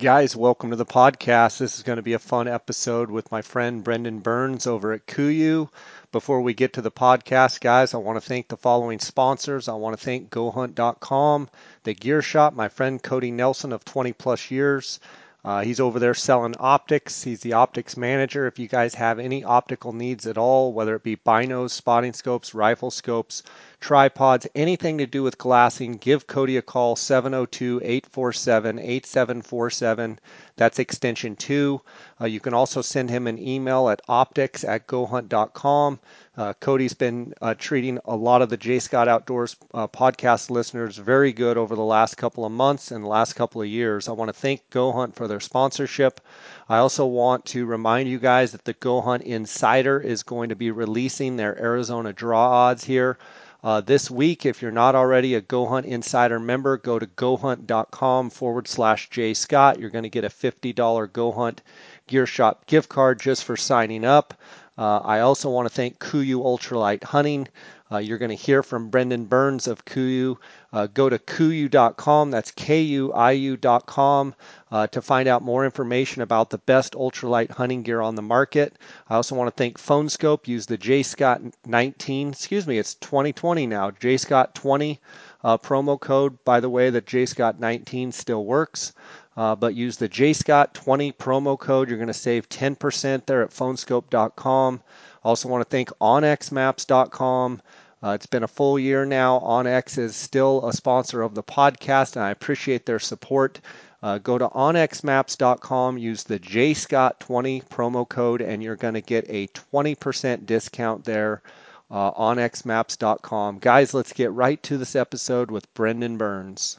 Guys, welcome to the podcast. This is going to be a fun episode with my friend Brendan Burns over at KUIU. Before we get to the podcast, guys, I want to thank the following sponsors. I want to thank GoHunt.com, the gear shop, my friend Cody Nelson of 20 plus years. Uh, he's over there selling optics. He's the optics manager. If you guys have any optical needs at all, whether it be binos, spotting scopes, rifle scopes, tripods, anything to do with glassing, give Cody a call 702 847 8747. That's extension 2. Uh, you can also send him an email at optics at gohunt.com. Uh, Cody's been uh, treating a lot of the J Scott Outdoors uh, podcast listeners very good over the last couple of months and last couple of years. I want to thank Go Hunt for their sponsorship. I also want to remind you guys that the Go Hunt Insider is going to be releasing their Arizona draw odds here. Uh, this week, if you're not already a Go Hunt Insider member, go to gohunt.com forward slash J Scott. You're going to get a $50 Go Hunt Gear Shop gift card just for signing up. Uh, I also want to thank KUIU Ultralight Hunting. Uh, you're going to hear from Brendan Burns of KUIU. Uh, go to kuiu.com, that's K-U-I-U.com, uh, to find out more information about the best ultralight hunting gear on the market. I also want to thank PhoneSkope. Use the JScott 19, excuse me, it's 2020 now, JScott 20 uh, promo code. By the way, the JScott 19 still works. Uh, but use the JScott20 promo code. You're going to save 10% there at phoneskope.com. Also want to thank onxmaps.com. Uh, it's been a full year now. OnX is still a sponsor of the podcast, and I appreciate their support. Uh, go to onxmaps.com, use the JScott20 promo code, and you're going to get a 20% discount there. Uh, onxmaps.com. Guys, let's get right to this episode with Brendan Burns.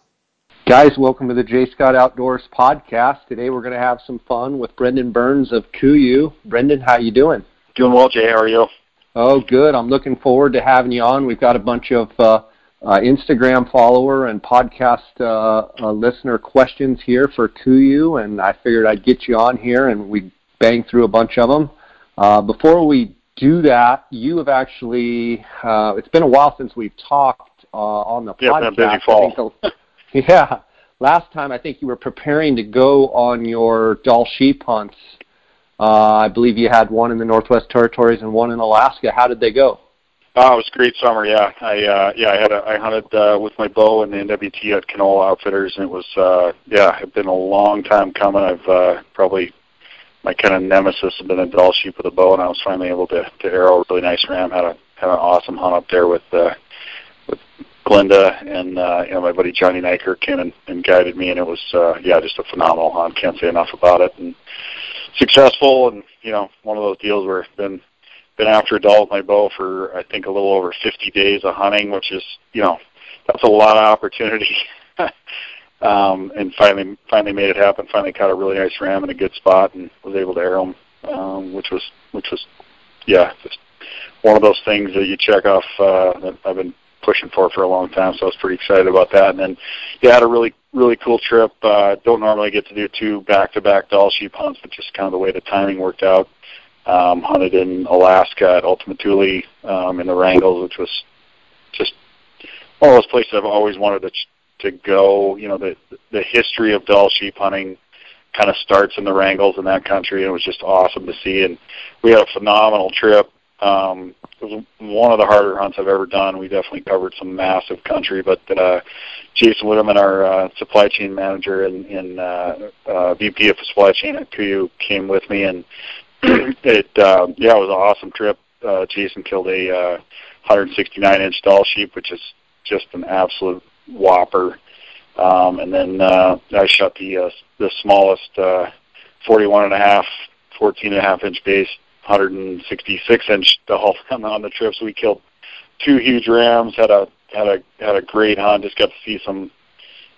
Guys, welcome to the J Scott Outdoors podcast. Today we're going to have some fun with Brendan Burns of KUIU. Brendan, how you doing? Doing well, Jay. How are you? Oh, good. I'm looking forward to having you on. We've got a bunch of uh, Instagram follower and podcast uh, uh listener questions here for KUIU, and I figured I'd get you on here and we bang through a bunch of them. Uh, before we do that, you have actually, uh, it's been a while since we've talked on the yeah, podcast. Busy fall. Yeah. Last time I think you were preparing to go on your Dall sheep hunts. Uh, I believe you had one in the Northwest Territories and one in Alaska. How did they go? Oh, it was a great summer. Yeah, I uh, yeah I had a, I hunted uh, with my bow and the NWT at Canola Outfitters, and it was uh, yeah it's been a long time coming. I've uh, probably my kind of nemesis has been a Dall sheep with a bow, and I was finally able to to arrow a really nice ram. Had a had an awesome hunt up there with uh, with Glinda and uh, you know my buddy Johnny Nyker came and, and guided me, and it was uh, yeah just a phenomenal hunt. Can't say enough about it. And successful, and you know one of those deals where I've been been after a with my bow for I think a little over 50 days of hunting, which is you know that's a lot of opportunity. um, and finally finally made it happen. Finally caught a really nice ram in a good spot, and was able to arrow him, um, which was which was yeah just one of those things that you check off uh, that I've been pushing for for a long time. So I was pretty excited about that. And then, yeah, had a really really cool trip. Uh, don't normally get to do two back-to-back Dall sheep hunts, but just kind of the way the timing worked out. Um, hunted in Alaska at Ultima Thule um, in the Wrangells, which was just one of those places I've always wanted to to go. You know, the the history of Dall sheep hunting kind of starts in the Wrangells in that country, and it was just awesome to see. And we had a phenomenal trip. Um, it was one of the harder hunts I've ever done. We definitely covered some massive country, but uh, Jason Whitteman, our uh, supply chain manager and, and uh, uh, VP of supply chain at came with me, and it uh, yeah, it was an awesome trip. Uh, Jason killed a uh, 169 inch Dall sheep, which is just an absolute whopper. Um, and then uh, I shot the uh, the smallest uh, 41 and a half, 14 and a half inch base 166 inch Dall on the trip. So we killed two huge rams. Had a had a had a great hunt. Just got to see some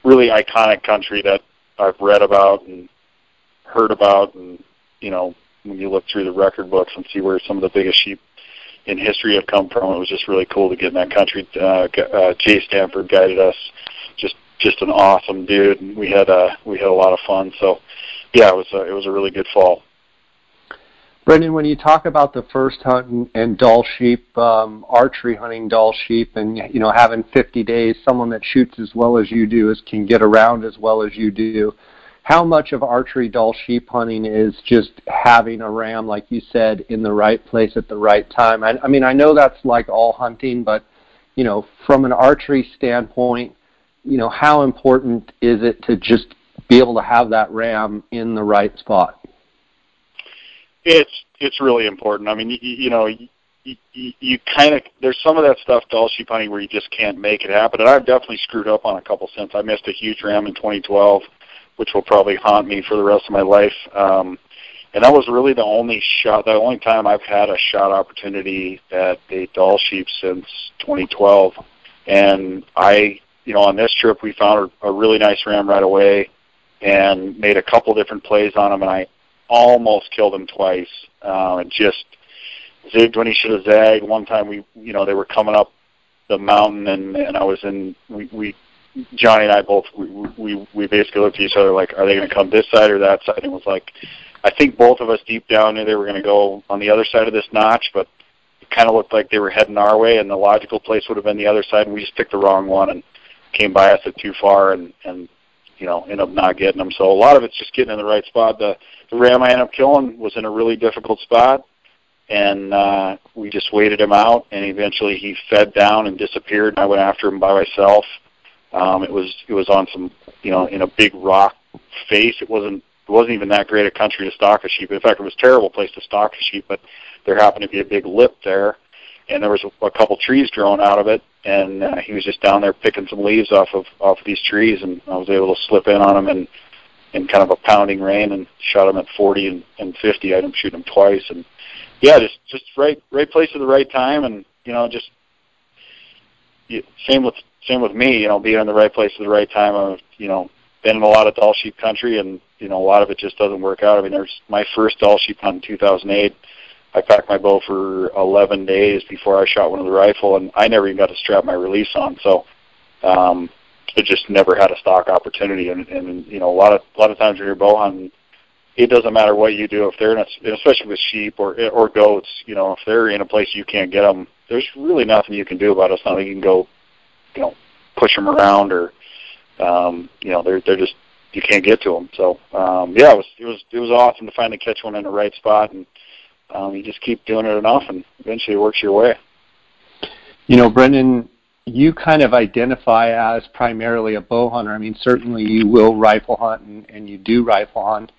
really iconic country that I've read about and heard about, and you know when you look through the record books and see where some of the biggest sheep in history have come from, it was just really cool to get in that country. Uh, uh, Jay Stanford guided us. Just just an awesome dude, and we had a we had a lot of fun. So yeah, it was a, it was a really good fall. Brendan, when you talk about the first hunt and, and Dall sheep, um, archery hunting Dall sheep, and you know having 50 days, someone that shoots as well as you do is can get around as well as you do. How much of archery Dall sheep hunting is just having a ram, like you said, in the right place at the right time. I, I mean, I know that's like all hunting, but you know, from an archery standpoint, you know, how important is it to just be able to have that ram in the right spot? It's it's really important. I mean, you, you know, you, you, you kind of there's some of that stuff Dall sheep hunting where you just can't make it happen, and I've definitely screwed up on a couple since. I missed a huge ram in 2012, which will probably haunt me for the rest of my life. Um, and that was really the only shot, the only time I've had a shot opportunity at a Dall sheep since 2012. And I, you know, on this trip we found a, a really nice ram right away, and made a couple different plays on him, and I almost killed him twice. Uh, and just zigged when he should have zagged. One time we, you know, they were coming up the mountain, and and I was in. We, we Johnny and I both we we we basically looked at each other like, are they going to come this side or that side? And was like, I think both of us deep down knew they were going to go on the other side of this notch, but it kind of looked like they were heading our way, and the logical place would have been the other side, and we just picked the wrong one and came by us at too far, and and you know ended up not getting them. So a lot of it's just getting in the right spot. The the ram I ended up killing was in a really difficult spot and uh, we just waited him out, and eventually he fed down and disappeared. I went after him by myself. Um, it was it was on some you know in a big rock face. It wasn't it wasn't even that great a country to stalk a sheep. In fact, it was a terrible place to stalk a sheep. But there happened to be a big lip there, and there was a, a couple trees growing out of it. And uh, he was just down there picking some leaves off of off of these trees, and I was able to slip in on him and in kind of a pounding rain and shot him at 40 and, and 50. I didn't shoot him twice, and yeah, just just right right place at the right time, and you know, just same with same with me. You know, being in the right place at the right time. I've you know been in a lot of Dall sheep country, and you know a lot of it just doesn't work out. I mean, there's my first Dall sheep hunt in 2008. I packed my bow for 11 days before I shot one of the rifle, and I never even got to strap my release on. So, um, it just never had a stock opportunity. And, and you know, a lot of a lot of times when you're bow hunting, it doesn't matter what you do if they're in a, especially with sheep or or goats. You know, if they're in a place you can't get them, there's really nothing you can do about it. It's not like you can go, you know, push them around or, um, you know, they're they're just you can't get to them. So um, yeah, it was it was it was awesome to finally catch one in the right spot, and um, you just keep doing it enough, and eventually it works your way. You know, Brendan, you kind of identify as primarily a bow hunter. I mean, certainly you will rifle hunt and, and you do rifle hunt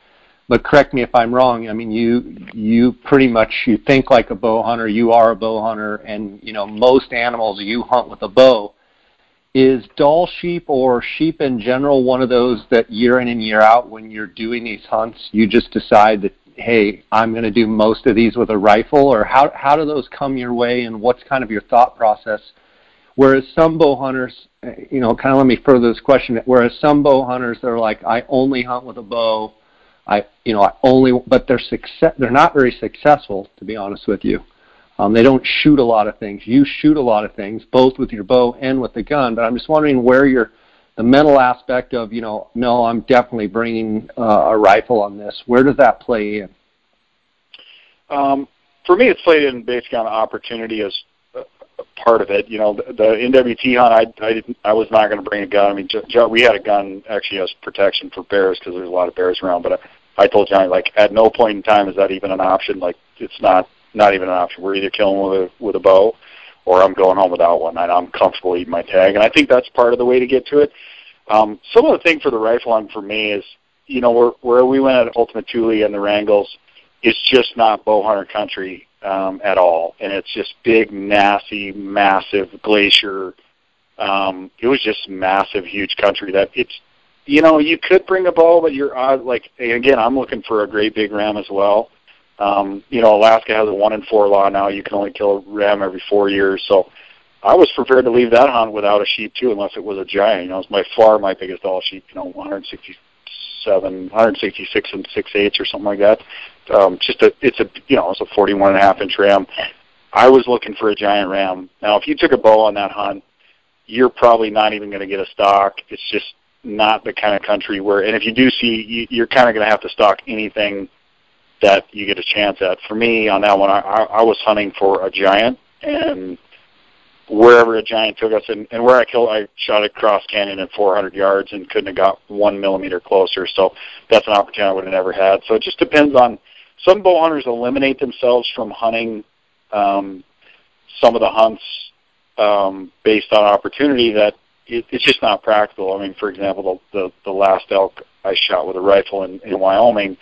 but correct me if I'm wrong. I mean, you you pretty much you think like a bow hunter. You are a bow hunter, and you know most animals you hunt with a bow. Is Dall sheep or sheep in general one of those that year in and year out, when you're doing these hunts, you just decide that hey, I'm going to do most of these with a rifle, or how how do those come your way, and what's kind of your thought process? Whereas some bow hunters, you know, kind of let me further this question. Whereas some bow hunters, they're like, I only hunt with a bow I, you know, I only, but they're success. They're not very successful, to be honest with you. Um, they don't shoot a lot of things. You shoot a lot of things, both with your bow and with the gun. But I'm just wondering where your the mental aspect of, you know, no, I'm definitely bringing uh, a rifle on this. Where does that play in? Um, for me, it's played in basically on opportunity as part of it. You know, the, the NWT hunt, I I, didn't, I was not going to bring a gun. I mean, Joe, we had a gun actually as protection for bears because there's a lot of bears around. But I, I told Johnny like at no point in time is that even an option. Like it's not not even an option. We're either killing with a with a bow, or I'm going home without one, and I'm comfortable eating my tag. And I think that's part of the way to get to it. Um, some of the thing for the rifle hunt for me is, you know, where where we went at Ultimate Thule and the Wrangells, it's just not bow hunter country um, at all, and it's just big, nasty, massive glacier. Um, it was just massive, huge country that it's. You know, you could bring a bow, but you're uh, like again. I'm looking for a great big ram as well. Um, you know, Alaska has a one in four law now. You can only kill a ram every four years. So I was prepared to leave that hunt without a sheep too, unless it was a giant. You know, it's by far my biggest all sheep. You know, 167, 166 and six eighths or something like that um, just a it's a you know it's a 41 and a half inch ram. I was looking for a giant ram. Now, if you took a bow on that hunt, you're probably not even going to get a stock. It's just not the kind of country where, and if you do see, you, you're kind of going to have to stock anything that you get a chance at. For me, on that one, I, I was hunting for a giant, and wherever a giant took us, and, and where I killed, I shot across canyon at 400 yards and couldn't have got one millimeter closer. So that's an opportunity I would have never had. So it just depends on. Some bow hunters eliminate themselves from hunting um, some of the hunts um, based on opportunity that it, it's just not practical. I mean, for example, the, the the last elk I shot with a rifle in, in Wyoming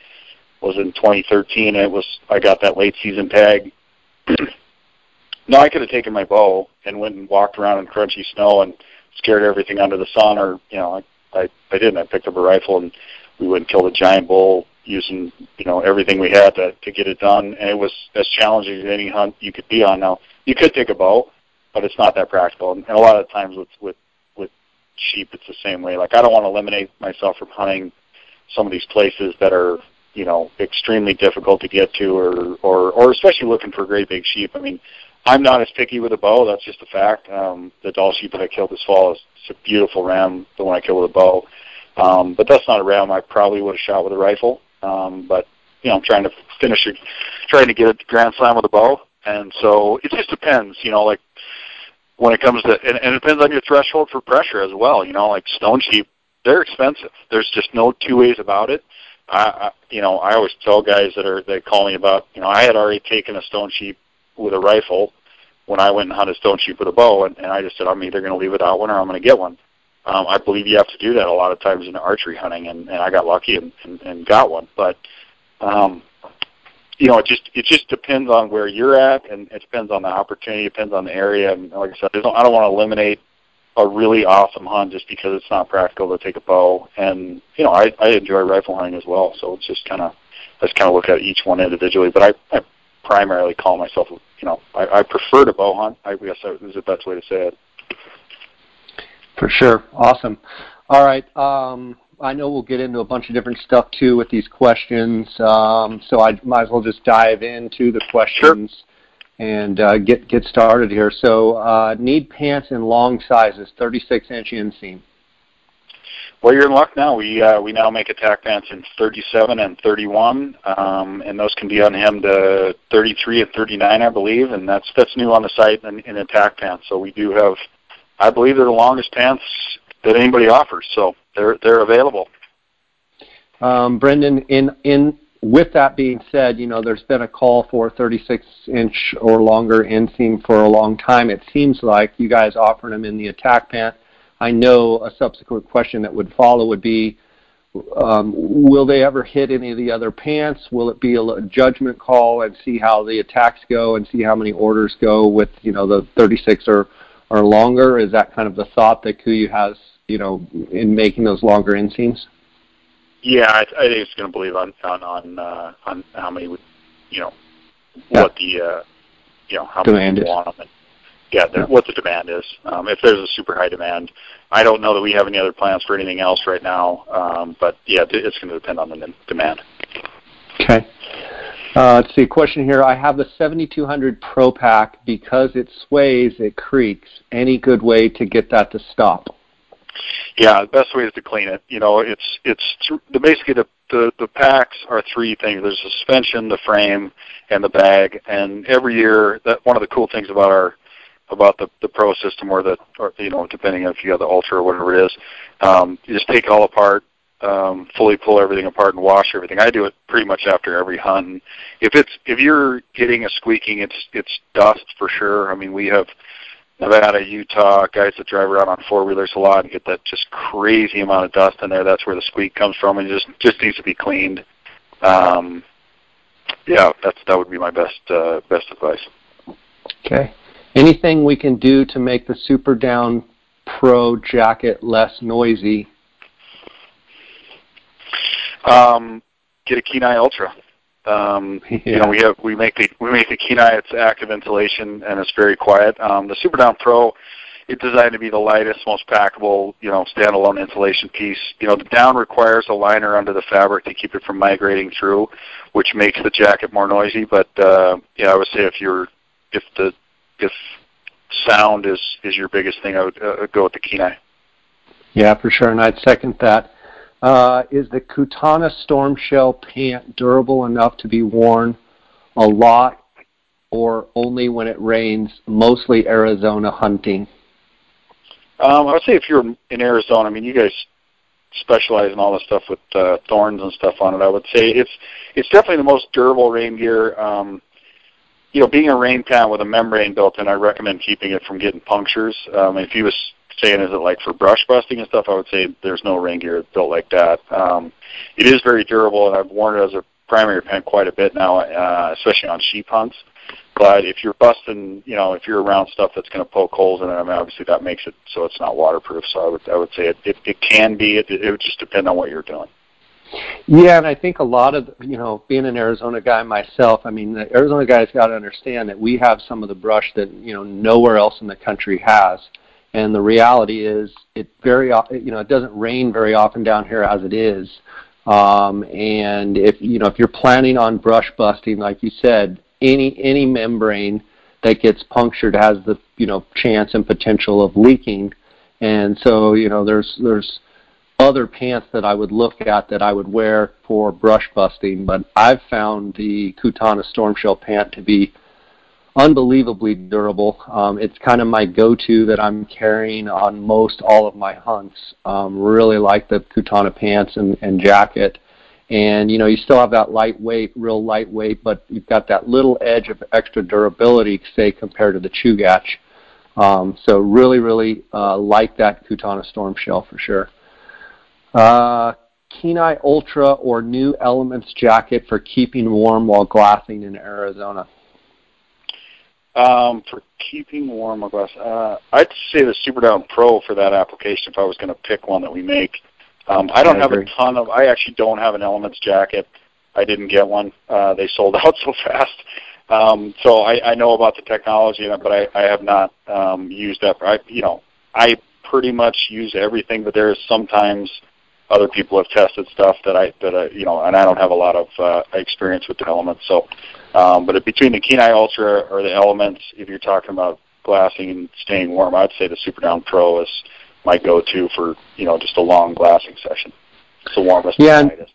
was in 2013. And it was I got that late season tag. no, I could have taken my bow and went and walked around in crunchy snow and scared everything under the sun, or you know, I I, I didn't. I picked up a rifle and we went and killed a giant bull using you know everything we had to to get it done, and it was as challenging as any hunt you could be on. Now you could take a bow, but it's not that practical, and, and a lot of times with with with sheep, it's the same way. Like I don't want to eliminate myself from hunting some of these places that are you know extremely difficult to get to, or or or especially looking for great big sheep. I mean, I'm not as picky with a bow. That's just a fact. Um, the Dall sheep that I killed this fall is it's a beautiful ram. The one I killed with a bow. Um, but that's not a ram I probably would have shot with a rifle. Um, but you know, I'm trying to finish it, trying to get a grand slam with a bow, and so it just depends. You know, like when it comes to, and, and it depends on your threshold for pressure as well. You know, like stone sheep, they're expensive. There's just no two ways about it. I, I you know, I always tell guys that are they call me about, you know, I had already taken a stone sheep with a rifle when I went and hunted stone sheep with a bow, and, and I just said I'm either going to leave without one or I'm going to get one. Um, I believe you have to do that a lot of times in archery hunting, and, and I got lucky and, and, and got one. But um, you know, it just it just depends on where you're at, and it depends on the opportunity, it depends on the area. And like I said, I don't, I don't want to eliminate a really awesome hunt just because it's not practical to take a bow. And you know, I, I enjoy rifle hunting as well, so it's just kind of I just kind of look at each one individually. But I, I primarily call myself, you know, I, I prefer to bow hunt. I guess that is the best way to say it. For sure. Awesome. All right. Um, I know we'll get into a bunch of different stuff too with these questions, um, so I might as well just dive into the questions sure. And uh, get get started here. So, uh, need pants in long sizes, 36 inch inseam. Well, you're in luck now. We uh, we now make attack pants in 37 and 31, um, and those can be unhemmed to 33 and 39, I believe, and that's that's new on the site in, in attack pants. So we do have I believe they're the longest pants that anybody offers, so they're they're available. Um, Brendan, in in with that being said, you know there's been a call for 36 inch or longer inseam for a long time. It seems like you guys offer them in the attack pant. I know a subsequent question that would follow would be, um, will they ever hit any of the other pants? Will it be a judgment call and see how the attacks go and see how many orders go with you know the 36 or or longer? Is that kind of the thought that KUIU has, you know, in making those longer inseams? Yeah, I, I think it's going to believe on on on, uh, on how many would, you know, yeah. what the uh, you know how demand many want them. And, yeah, the, yeah, what the demand is. Um, if there's a super high demand, I don't know that we have any other plans for anything else right now. Um, but yeah, it's going to depend on the demand. Okay. Uh, let's see, question here. I have the 7200 Pro Pack. Because it sways, it creaks. Any good way to get that to stop? Yeah, the best way is to clean it. You know, it's it's the basically the, the the packs are three things. There's the suspension, the frame, and the bag. And every year, that one of the cool things about our about the the Pro system, or the or you know, depending on if you have the Ultra or whatever it is, um, you just take it all apart, um, fully pull everything apart and wash everything. I do it pretty much after every hunt. And if it's if you're getting a squeaking, it's it's dust for sure. I mean, we have Nevada, Utah guys that drive around on four wheelers a lot and get that just crazy amount of dust in there. That's where the squeak comes from, and just just needs to be cleaned. Um, yeah, that's that would be my best uh, best advice. Okay. Anything we can do to make the Super Down Pro jacket less noisy um, get a Kenai Ultra. Um, yeah. You know, we have we make the we make the Kenai. It's active insulation and it's very quiet. Um, the Super Down Pro, it's designed to be the lightest, most packable, you know, standalone insulation piece. You know, the down requires a liner under the fabric to keep it from migrating through, which makes the jacket more noisy. But uh, yeah, I would say if you're if the if sound is is your biggest thing, I would uh, go with the Kenai. Yeah, for sure, and I'd second that. Uh, is the Kutana Storm Shell pant durable enough to be worn a lot or only when it rains, mostly Arizona hunting? Um, I would say if you're in Arizona, I mean, you guys specialize in all the stuff with uh, thorns and stuff on it. I would say it's it's definitely the most durable rain gear. Um, you know, being a rain pant with a membrane built in, I recommend keeping it from getting punctures. Um, if you was saying is it like for brush busting and stuff, I would say there's no rain gear built like that. Um, it is very durable, and I've worn it as a primary pant quite a bit now, uh, especially on sheep hunts. But if you're busting, you know, if you're around stuff that's going to poke holes in it, I mean, obviously that makes it so it's not waterproof. So I would I would say it it, it can be. It, it would just depend on what you're doing. Yeah, and I think a lot of you know, being an Arizona guy myself, I mean, the Arizona guys got to understand that we have some of the brush that you know nowhere else in the country has. And the reality is, it very you know it doesn't rain very often down here as it is. Um, and if you know if you're planning on brush busting, like you said, any any membrane that gets punctured has the you know chance and potential of leaking. And so you know there's there's other pants that I would look at that I would wear for brush busting, but I've found the Kutana Storm Shell pant to be unbelievably durable. Um, it's kind of my go-to that I'm carrying on most all of my hunts. Um, really like the Kutana pants and, and jacket. And you know, you still have that lightweight, real lightweight, but you've got that little edge of extra durability, say, compared to the Chugach. Um, so really, really uh, like that Kutana Storm Shell for sure. Uh, Kenai Ultra or New Elements jacket for keeping warm while glassing in Arizona. Um, for keeping warm while glass, uh, I'd say the Super Down Pro for that application if I was going to pick one that we make. Um, I don't I have a ton of. I actually don't have an Elements jacket. I didn't get one. Uh, they sold out so fast. Um, so I, I know about the technology, but I, I have not um, used that. I, you know, I pretty much use everything, but there is sometimes other people have tested stuff that I that I you know, and I don't have a lot of uh, experience with the elements. So, um, but between the Kenai Ultra or the elements, if you're talking about glassing and staying warm, I'd say the Super Down Pro is my go-to for you know just a long glassing session. It's the warmest. Yeah. And,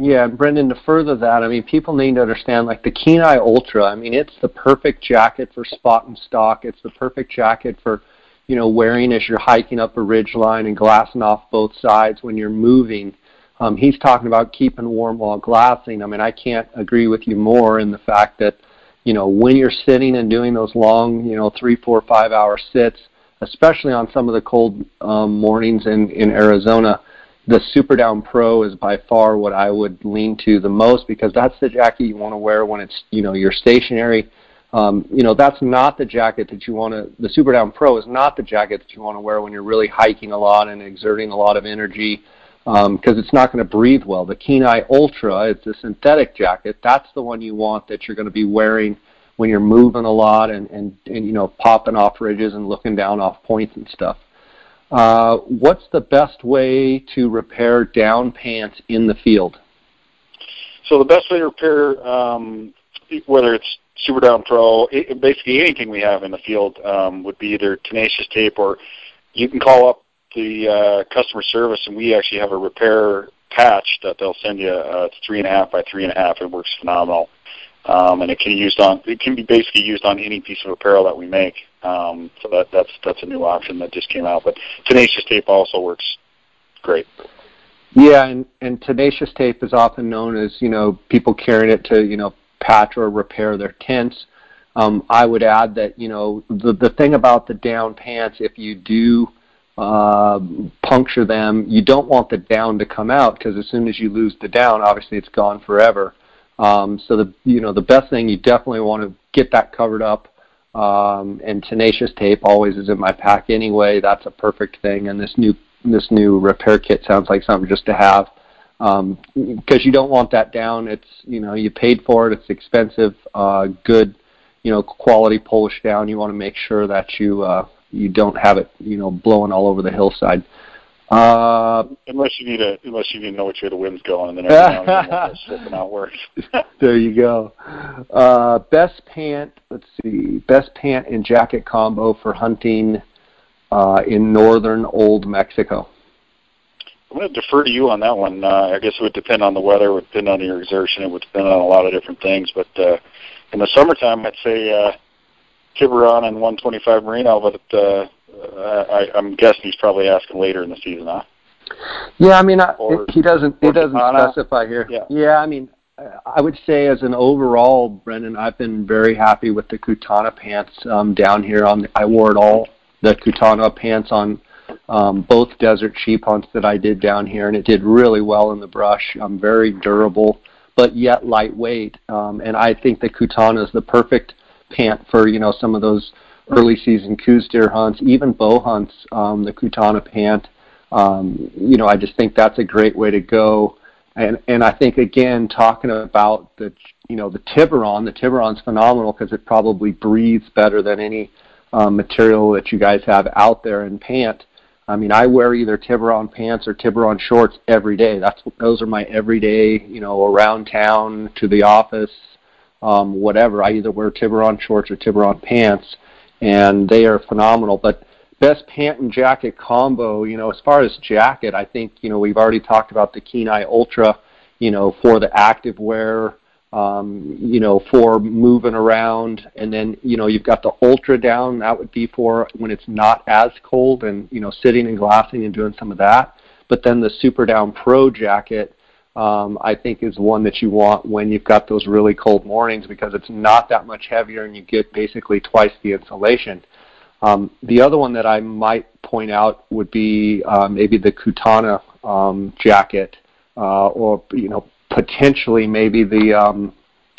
yeah, and Brendan, to further that, I mean, people need to understand, like the Kenai Ultra. I mean, it's the perfect jacket for spot and stock. It's the perfect jacket for you know, wearing as you're hiking up a ridge line and glassing off both sides when you're moving. Um, he's talking about keeping warm while glassing. I mean, I can't agree with you more in the fact that, you know, when you're sitting and doing those long, you know, three, four, five hour sits, especially on some of the cold um, mornings in, in Arizona, the Super Down Pro is by far what I would lean to the most because that's the jacket you want to wear when it's, you know, you're stationary um, you know, that's not the jacket that you want to, the Super Down Pro is not the jacket that you want to wear when you're really hiking a lot and exerting a lot of energy because um, it's not going to breathe well. The Kenai Ultra, it's a synthetic jacket. That's the one you want that you're going to be wearing when you're moving a lot and, and, and you know, popping off ridges and looking down off points and stuff. Uh, what's the best way to repair down pants in the field? So the best way to repair, um, whether it's Super Down Pro, it, basically anything we have in the field um, would be either tenacious tape or you can call up the uh, customer service and we actually have a repair patch that they'll send you. Uh, it's three and a half by three and a half. It works phenomenal, um, and it can be used on. It can be basically used on any piece of apparel that we make. Um, so that that's that's a new option that just came out. But tenacious tape also works great. Yeah, and, and tenacious tape is often known as you know people carrying it to you know patch or repair their tents. Um, I would add that you know the the thing about the down pants, if you do uh, puncture them, you don't want the down to come out because as soon as you lose the down, obviously it's gone forever. Um, so the you know the best thing you definitely want to get that covered up. Um, and tenacious tape always is in my pack anyway. That's a perfect thing. And this new this new repair kit sounds like something just to have because um, you don't want that down. It's you know you paid for it. It's expensive. Uh, good, you know, quality Polish down. You want to make sure that you uh, you don't have it you know blowing all over the hillside. Uh, unless you need a unless you need to know which way the wind's going, and then every now and then out works. there you go. Uh, best pant. Let's see. Best pant and jacket combo for hunting uh, in northern Old Mexico. I'm going to defer to you on that one. Uh, I guess it would depend on the weather, it would depend on your exertion, it would depend on a lot of different things. But uh, in the summertime, I'd say uh, Tiburon and 125 Merino, but uh, I, I'm guessing he's probably asking later in the season, huh? Yeah, I mean, I, or, he doesn't. He doesn't Kutana. specify here. Yeah. yeah, I mean, I would say as an overall, Brendan, I've been very happy with the Kutana pants um, down here. On I wore it all the Kutana pants on um, both desert sheep hunts that I did down here, and it did really well in the brush. Um, very durable, but yet lightweight. Um, and I think the Kutana is the perfect pant for you know some of those early season Coues deer hunts, even bow hunts. Um, the Kutana pant, um, you know, I just think that's a great way to go. And and I think again talking about the you know the Tiburon, the Tiburon's phenomenal because it probably breathes better than any um, material that you guys have out there in pant. I mean, I wear either Tiburon pants or Tiburon shorts every day. That's those are my everyday, you know, around town to the office, um, whatever. I either wear Tiburon shorts or Tiburon pants, and they are phenomenal. But best pant and jacket combo, you know, as far as jacket, I think you know we've already talked about the Kenai Ultra, you know, for the active wear um, you know, for moving around. And then, you know, you've got the ultra down. That would be for when it's not as cold and, you know, sitting and glassing and doing some of that. But then the super down pro jacket, um, I think is one that you want when you've got those really cold mornings because it's not that much heavier and you get basically twice the insulation. Um, the other one that I might point out would be uh, maybe the Kutana um, jacket, uh, or you know potentially maybe the um,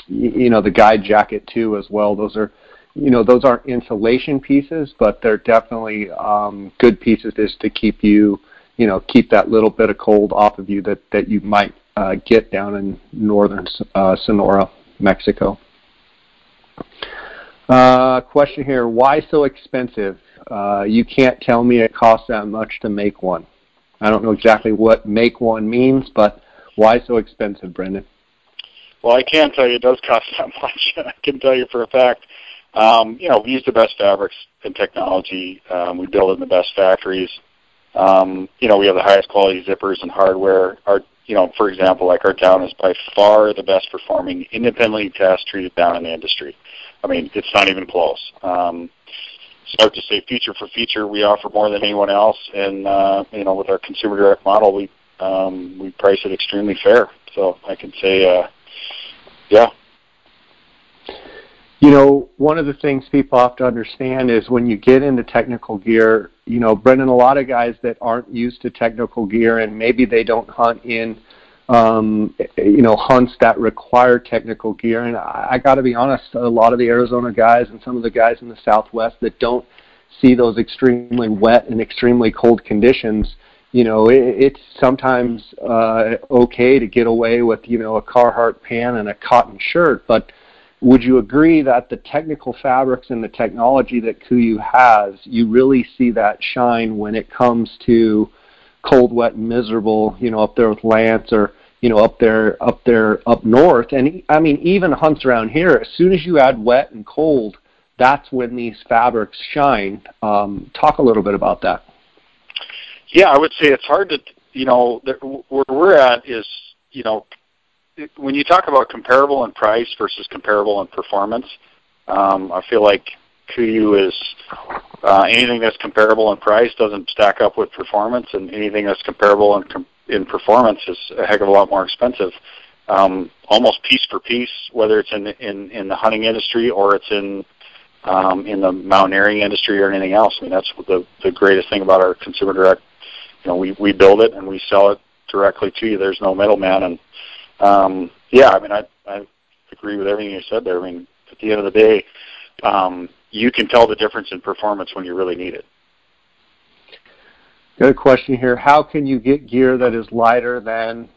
you know the guide jacket too as well. Those are you know those aren't insulation pieces, but they're definitely um, good pieces just to keep you you know keep that little bit of cold off of you that that you might uh, get down in northern uh, Sonora, Mexico. Uh, question here: Why so expensive? Uh, you can't tell me it costs that much to make one. I don't know exactly what make one means, but why so expensive, Brendan? Well, I can tell you it does cost that much. I can tell you for a fact. Um, you know, we use the best fabrics and technology. Um, we build in the best factories. Um, you know, we have the highest quality zippers and hardware. Our, you know, for example, like our town is by far the best performing independently test treated down in the industry. I mean, it's not even close. Um, so to say, feature for feature, we offer more than anyone else, and uh, you know, with our consumer direct model, we um, we price it extremely fair. So I can say, uh, yeah. You know, one of the things people have to understand is when you get into technical gear, you know, Brendan, a lot of guys that aren't used to technical gear and maybe they don't hunt in, um, you know, hunts that require technical gear. And I, I got to be honest, a lot of the Arizona guys and some of the guys in the Southwest that don't see those extremely wet and extremely cold conditions, you know, it, it's sometimes uh, okay to get away with, you know, a Carhartt pant and a cotton shirt, but would you agree that the technical fabrics and the technology that KUIU has, you really see that shine when it comes to cold, wet, and miserable, you know, up there with Lance or, you know, up there, up there, up north. And I mean, even hunts around here, as soon as you add wet and cold, that's when these fabrics shine. Um, talk a little bit about that. Yeah, I would say it's hard to, you know, where we're at is, you know, when you talk about comparable in price versus comparable in performance, um, I feel like KUIU is uh, anything that's comparable in price doesn't stack up with performance, and anything that's comparable in com- in performance is a heck of a lot more expensive. Um, almost piece for piece, whether it's in in in the hunting industry or it's in um, in the mountaineering industry or anything else. I mean, that's the the greatest thing about our consumer direct you know, we we build it and we sell it directly to you. There's no middleman, and um, yeah, I mean, I I agree with everything you said there. I mean, at the end of the day, um, you can tell the difference in performance when you really need it. Got a question here. How can you get gear that is lighter than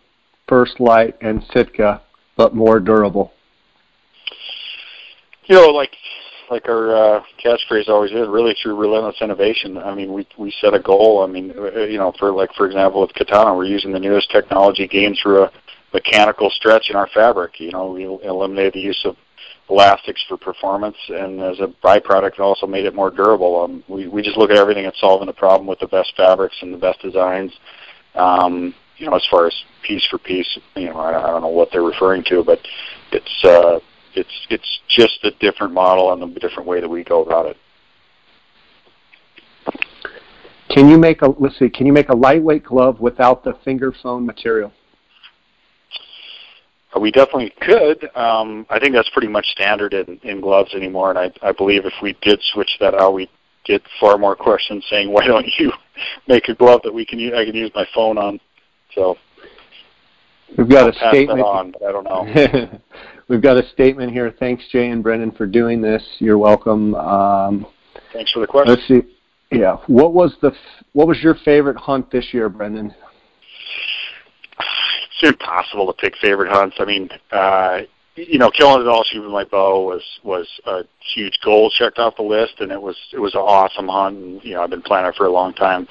First Lite and Sitka, but more durable? You know, like like our uh, catchphrase always is, really through relentless innovation. I mean, we we set a goal. I mean, uh, you know, for like for example with Kutana, we're using the newest technology gained through a mechanical stretch in our fabric. You know, we eliminated the use of elastics for performance, and as a byproduct, also made it more durable. Um, we we just look at everything and solving the problem with the best fabrics and the best designs. Um, you know, as far as piece for piece, you know, I, I don't know what they're referring to, but it's uh, it's it's just a different model and a different way that we go about it. Can you make a let's see? Can you make a lightweight glove without the finger foam material? We definitely could. Um, I think that's pretty much standard in, in gloves anymore, and I, I believe if we did switch that out, we'd get far more questions saying, "Why don't you make a glove that we can use? I can use my phone on." So we've got I'll a statement. on, but I don't know. we've got a statement here. Thanks, Jay and Brendan, for doing this. You're welcome. Um, Thanks for the question. Let's see. Yeah. What was the what was your favorite hunt this year, Brendan? Impossible to pick favorite hunts. I mean, uh, you know, killing a Dall sheep with my bow was was a huge goal checked off the list, and it was it was an awesome hunt. And, you know, I've been planning it for a long time.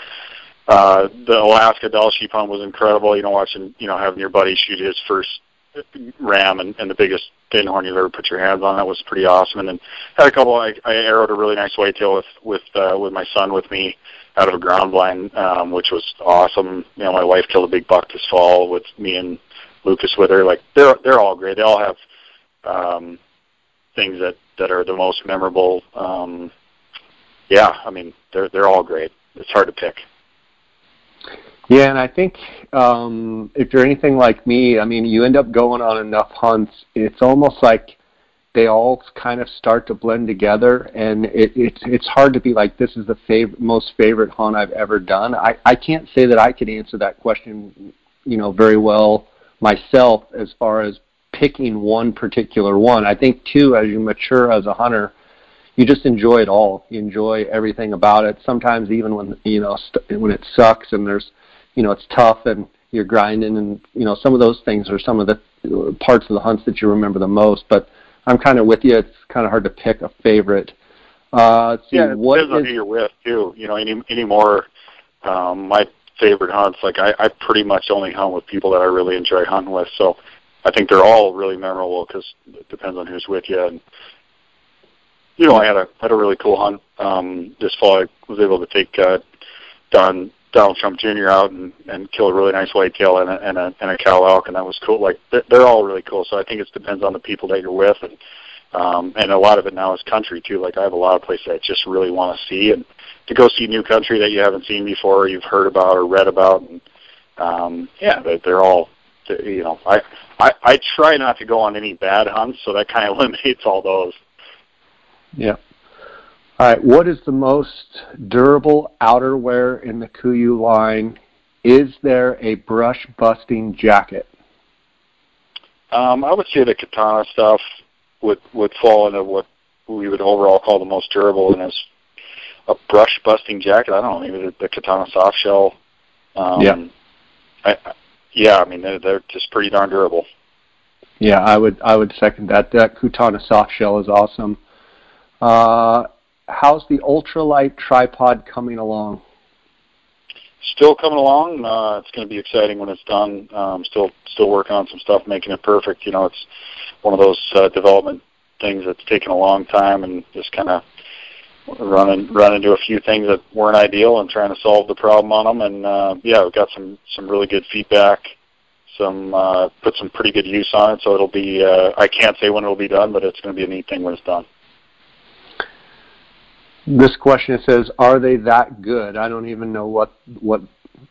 Uh, the Alaska Dall sheep hunt was incredible. You know, watching you know having your buddy shoot his first ram and, and the biggest thin horn you've ever put your hands on. That was pretty awesome. And then had a couple. I, I arrowed a really nice whitetail with with uh, with my son with me out of a ground blind, um, which was awesome. You know, my wife killed a big buck this fall with me and Lucas with her. Like they're they're all great. They all have um, things that that are the most memorable. Um, yeah, I mean they're they're all great. It's hard to pick. Yeah, and I think um, if you're anything like me, I mean, you end up going on enough hunts. It's almost like they all kind of start to blend together, and it, it's it's hard to be like this is the favorite, most favorite hunt I've ever done. I I can't say that I could answer that question, you know, very well myself as far as picking one particular one. I think too, as you mature as a hunter, you just enjoy it all. You enjoy everything about it. Sometimes even when you know st- when it sucks and there's you know it's tough and you're grinding and you know some of those things are some of the uh, parts of the hunts that you remember the most but i'm kind of with you. It's kind of hard to pick a favorite. Uh see, yeah it what depends on who you're with too. You know any anymore um my favorite hunts like i i pretty much only hunt with people that i really enjoy hunting with. So i think they're all really memorable because it depends on who's with you. And you know i had a had a really cool hunt um this fall. I was able to take uh don Donald Trump Jr. out and and kill a really nice whitetail and a and a and a cow elk, and that was cool. Like they're, they're all really cool. So I think it depends on the people that you're with, and um, and a lot of it now is country too. Like I have a lot of places I just really want to see, and to go see new country that you haven't seen before, or you've heard about or read about, and um, yeah, they, they're all you know. I I I try not to go on any bad hunts, so that kind of eliminates all those. Yeah. All right, what is the most durable outerwear in the Kuiu line? Is there a brush busting jacket? Um, I would say the kutana stuff would would fall into what we would overall call the most durable, and is a brush busting jacket. I don't know, maybe the, the kutana soft shell. Um, yeah. I, yeah, I mean they're, they're just pretty darn durable. Yeah, I would I would second that. That kutana soft shell is awesome. Uh, how's the ultralight tripod coming along? Still coming along. Uh, it's going to be exciting when it's done. Um, still, still working on some stuff, making it perfect. You know, it's one of those uh, development things that's taken a long time, and just kind of running run into a few things that weren't ideal and trying to solve the problem on them. And uh, yeah, we've got some some really good feedback. Some uh, put some pretty good use on it, so it'll be. Uh, I can't say when it'll be done, but it's going to be a neat thing when it's done this question says, "Are they that good?" I don't even know what what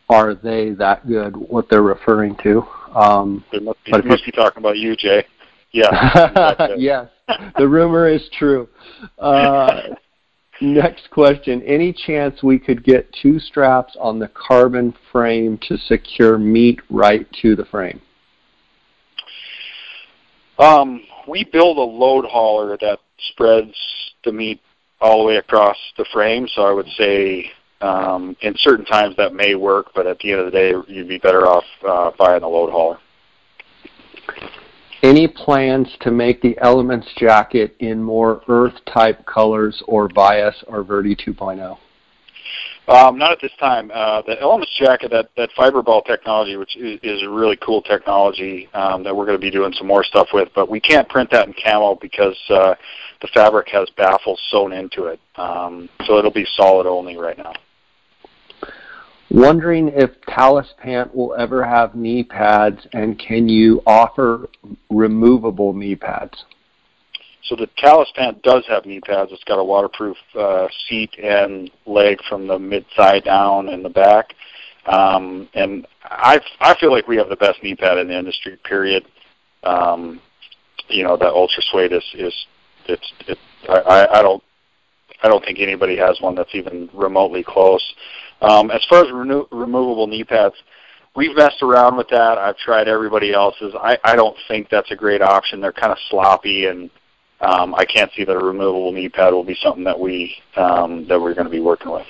are they that good what they're referring to. Um, they must be, must be talking about you, Jay. Yeah. yes, the rumor is true. Uh, next question: Any chance we could get two straps on the carbon frame to secure meat right to the frame? Um, we build a load hauler that spreads the meat all the way across the frame. So I would say um, in certain times that may work, but at the end of the day, you'd be better off uh, buying a load hauler. Any plans to make the Elements jacket in more earth type colors or Vias or Verde 2.0? Um, not at this time. Uh, the Elements jacket, that, that Fiberball technology, which is, is a really cool technology um, that we're going to be doing some more stuff with, but we can't print that in camo because uh, the fabric has baffles sewn into it. Um, so it'll be solid only right now. Wondering if Talus Pant will ever have knee pads, and can you offer removable knee pads? So the Talus tent does have knee pads. It's got a waterproof uh, seat and leg from the mid thigh down and the back. Um, and I I feel like we have the best knee pad in the industry. Period. Um, you know, that Ultra Suede is is it's it, I I don't I don't think anybody has one that's even remotely close. Um, as far as removable knee pads, we've messed around with that. I've tried everybody else's. I, I don't think that's a great option. They're kind of sloppy, and um, I can't see that a removable knee pad will be something that we um, that we're going to be working with.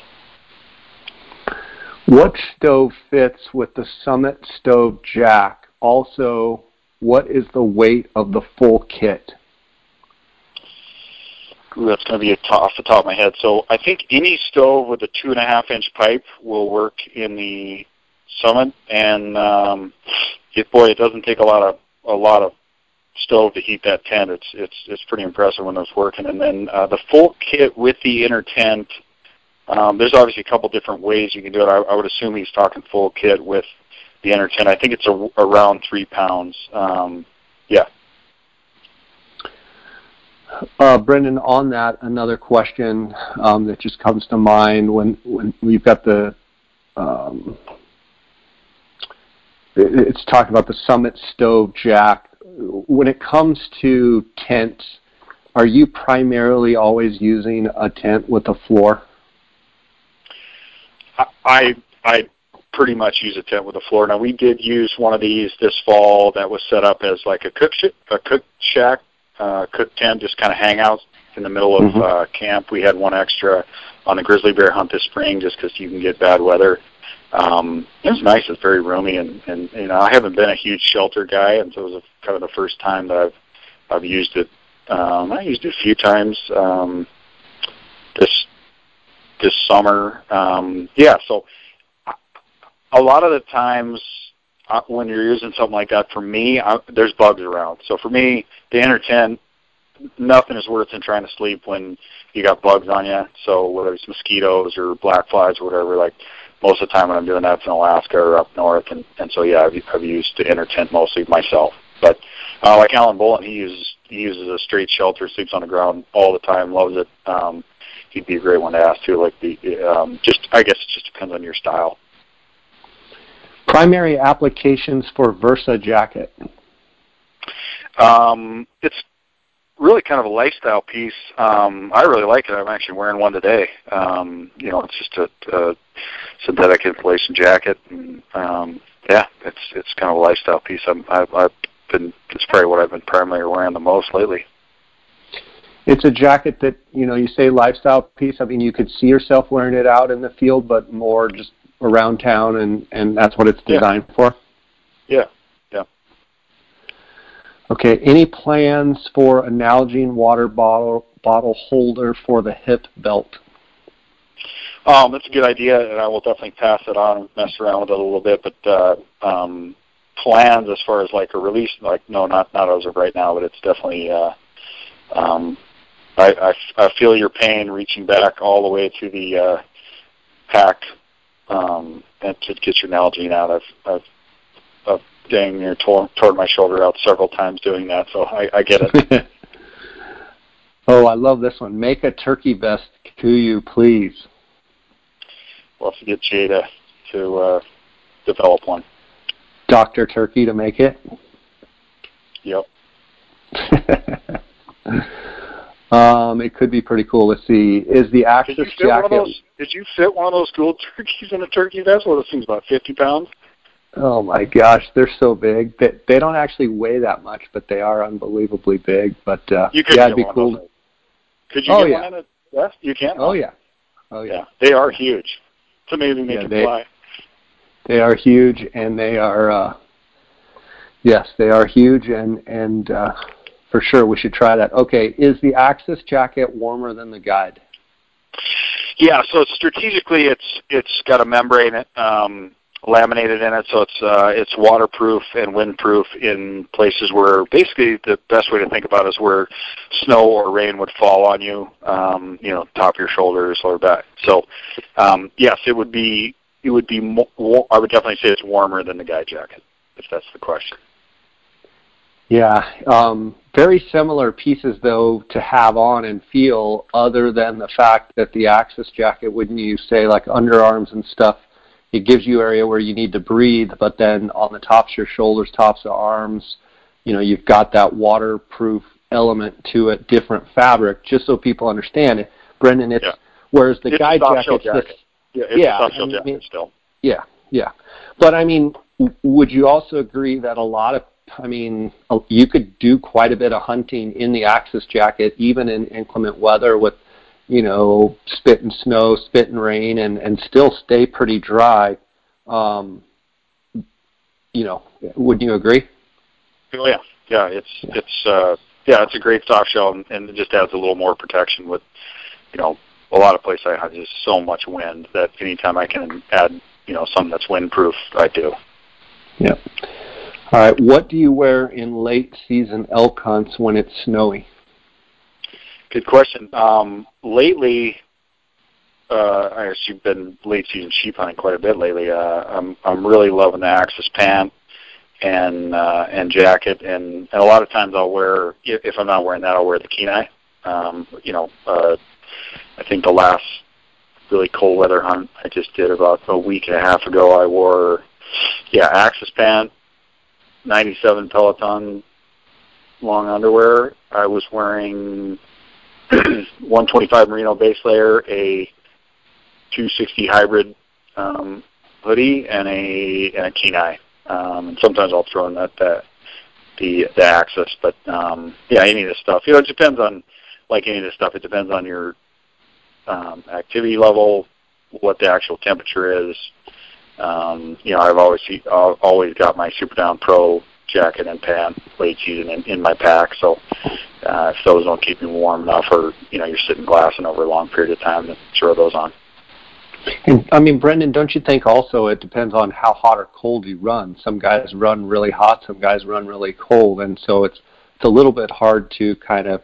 What stove fits with the Summit Stove Jack? Also, what is the weight of the full kit? Ooh, that's going to be off the top of my head. So I think any stove with a two and a half inch pipe will work in the Summit, and um, it, boy, it doesn't take a lot of a lot of stove to heat that tent. It's it's it's pretty impressive when it's working. And then uh, the full kit with the inner tent. Um, there's obviously a couple different ways you can do it. I, I would assume he's talking full kit with the inner tent. I think it's a, around three pounds. Um, yeah. Uh, Brendan, on that, another question um, that just comes to mind when when we've got the um, it's talking about the Summit Stove Jack. When it comes to tents, are you primarily always using a tent with a floor? I I pretty much use a tent with a floor. Now we did use one of these this fall that was set up as like a cook sh- a cook shack, uh, cook tent, just kind of hang out in the middle of mm-hmm. uh, camp. We had one extra on the grizzly bear hunt this spring, just because you can get bad weather. Um, it was nice. It's very roomy, and and you know I haven't been a huge shelter guy, and so it was a, kind of the first time that I've I've used it. Um, I used it a few times um, this this summer. Um, yeah, so a lot of the times uh, when you're using something like that, for me, I, there's bugs around. So for me, the inner tent, nothing is worse than trying to sleep when you got bugs on you. So whether it's mosquitoes or black flies or whatever, like most of the time when I'm doing that, it's in Alaska or up north, and and so yeah, I've, I've used the inner tent mostly myself. But uh, like Alan Bullen, he uses he uses a straight shelter, sleeps on the ground all the time, loves it. Um, he'd be a great one to ask too. Like the um, just I guess it just depends on your style. Primary applications for Versa jacket. Um, it's really kind of a lifestyle piece. Um, I really like it. I'm actually wearing one today. Um, you know, it's just a, a synthetic insulation jacket. And, um, yeah, it's it's kind of a lifestyle piece. I'm, I've, I've been it's probably what I've been primarily wearing the most lately. It's a jacket that you know you say lifestyle piece. I mean, you could see yourself wearing it out in the field, but more just around town, and and that's what it's designed yeah. for. Yeah. Okay. Any plans for a Nalgene water bottle bottle holder for the hip belt? Um, that's a good idea, and I will definitely pass it on and mess around with it a little bit. But uh, um, plans as far as like a release, like no, not not as of right now, but it's definitely. Uh, um, I, I, I feel your pain reaching back all the way to the uh, pack um, and to get your Nalgene out. I've, I've, I've dang near torn, torn my shoulder out several times doing that, so I, I get it. oh, I love this one. Make a turkey vest to you, please. We'll have to get Jay to, uh, develop one. Dr. Turkey to make it? Yep. Um, it could be pretty cool to see. Is the Axis did you jacket? Those, did you fit one of those cool turkeys in a turkey vest? Well, this thing's about fifty pounds. Oh my gosh, they're so big. They they don't actually weigh that much, but they are unbelievably big. But uh, you could yeah, it'd be cool. Could you oh, get yeah. one in a vest? You can. Oh yeah. Oh yeah. yeah. They are huge. To maybe make yeah, it they, fly. They are huge, and they are. Uh, yes, they are huge, and and. Uh, for sure we should try that. Okay, is the Axis jacket warmer than the Guide? Yeah, so strategically, it's it's got a membrane um, laminated in it, so it's uh, it's waterproof and windproof in places where basically the best way to think about it is where snow or rain would fall on you, um, you know, top of your shoulders, lower back. So um, yes, it would be it would be more, I would definitely say it's warmer than the Guide jacket, if that's the question. Yeah, um, very similar pieces though to have on and feel other than the fact that the Axis jacket when you say like underarms and stuff it gives you area where you need to breathe but then on the tops of your shoulders tops of arms you know you've got that waterproof element to it different fabric just so people understand it brendan it's Yeah. whereas the It's soft shell jacket's this jacket. Yeah, it's Yeah, I mean- jacket still. yeah, yeah. But I mean, would you also agree that a lot of, I mean, uh, you could do quite a bit of hunting in the Axis jacket, even in inclement weather with, you know, spit and snow, spit and rain, and, and still stay pretty dry. Um, you know, wouldn't you agree? Oh yeah, yeah. It's Yeah. it's uh, yeah, it's a great soft shell, and, and it just adds a little more protection with, you know, a lot of places I have just so much wind that anytime I can add, you know, something that's windproof, I do. Yeah. All right. What do you wear in late season elk hunts when it's snowy? Good question. Um, lately, uh, I you've been late season sheep hunting quite a bit lately. Uh, I'm I'm really loving the Axis pant and uh, and jacket, and, and a lot of times I'll wear if, if I'm not wearing that, I'll wear the Kenai. Um, you know, uh, I think the last really cold weather hunt I just did about a week and a half ago, I wore yeah Axis pant, 97 Peloton long underwear. I was wearing 125 merino base layer, a 260 hybrid um, hoodie, and a and a Kenai. Um, and sometimes I'll throw in that, that the the Axis, but um, yeah, any of this stuff. You know, it depends on like any of this stuff. It depends on your um, activity level, what the actual temperature is. Um, you know, I've always I've always got my Super Down Pro jacket and pant late season in, in my pack. So uh, if those don't keep you warm enough, or you know you're sitting glassing over a long period of time, then throw those on. And I mean, Brendan, don't you think also it depends on how hot or cold you run? Some guys run really hot, some guys run really cold, and so it's it's a little bit hard to kind of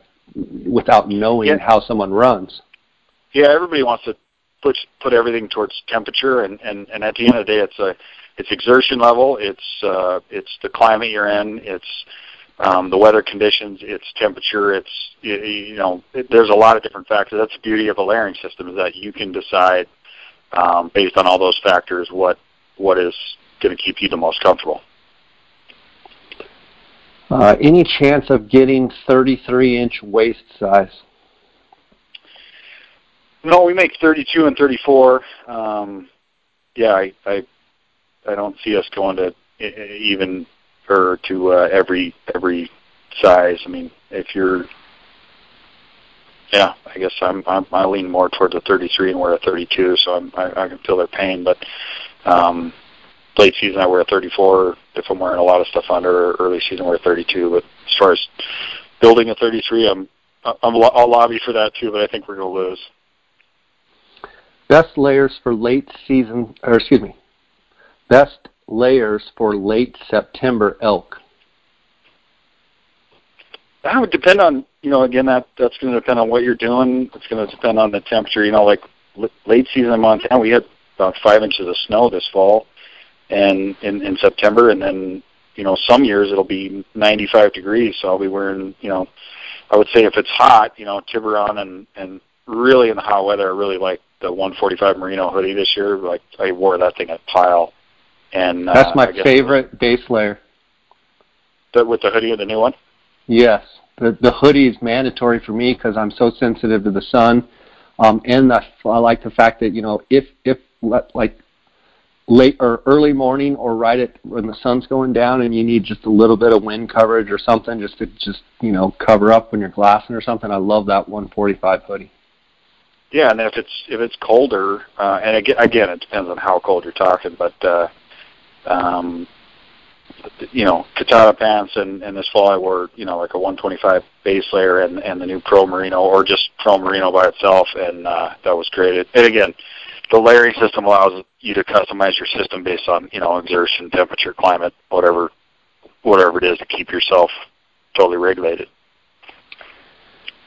without knowing Yeah. how someone runs. Yeah, everybody wants to put put everything towards temperature, and and and at the end of the day, it's a it's exertion level, it's uh, it's the climate you're in, it's um, the weather conditions, it's temperature, it's you, you know it, there's a lot of different factors. That's the beauty of a layering system is that you can decide um, based on all those factors what what is going to keep you the most comfortable. Uh, any chance of getting 33 inch waist size? No, we make 32 and 34. Um, yeah, I, I I don't see us going to even or to uh, every every size. I mean, if you're, yeah, I guess I'm, I'm I lean more towards a 33 and wear a 32, so I'm, I, I can feel their pain. But um, late season, I wear a 34 if I'm wearing a lot of stuff under. Early season, I wear a 32. But as far as building a 33, I'm I'm I'll lobby for that too. But I think we're to lose. Best layers for late season, or excuse me, best layers for late September elk. That would depend on you know again that that's going to depend on what you're doing. It's going to depend on the temperature. You know, like l- late season in Montana, we had about five inches of snow this fall, and in in September, and then you know some years it'll be 95 degrees. So I'll be wearing you know, I would say if it's hot, you know, Tiburon and and really in the hot weather, I really like the 145 merino hoodie this year. Like I wore that thing at pile, and That's uh, my I guess favorite base layer. The, with the hoodie the new one. Yes, the the hoodie is mandatory for me because I'm so sensitive to the sun, um, and the, I like the fact that you know if if like late or early morning or right at when the sun's going down and you need just a little bit of wind coverage or something just to just you know cover up when you're glassing or something. I love that 145 hoodie. Yeah, and if it's if it's colder, uh, and again, again, it depends on how cold you're talking, but uh, um, you know, Kutana pants, and, and this fall I wore you know like a 125 base layer and and the new Pro Merino, or just Pro Merino by itself, and uh, that was great. And again, the layering system allows you to customize your system based on you know exertion, temperature, climate, whatever whatever it is to keep yourself totally regulated.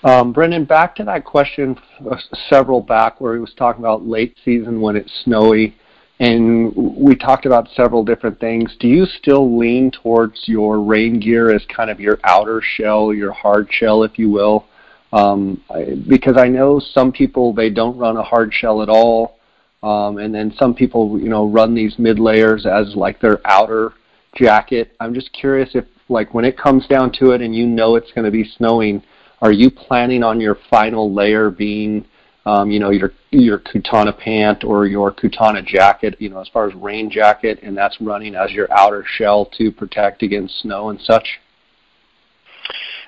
Um, Brendan, back to that question uh, several back where he was talking about late season when it's snowy. And we talked about several different things. Do you still lean towards your rain gear as kind of your outer shell, your hard shell, if you will? Um, because I know some people they don't run a hard shell at all, um, and then some people you know run these mid layers as like their outer jacket. I'm just curious if like when it comes down to it and you know it's going to be snowing, are you planning on your final layer being um, you know, your your Kutana pant or your Kutana jacket, you know, as far as rain jacket, and that's running as your outer shell to protect against snow and such?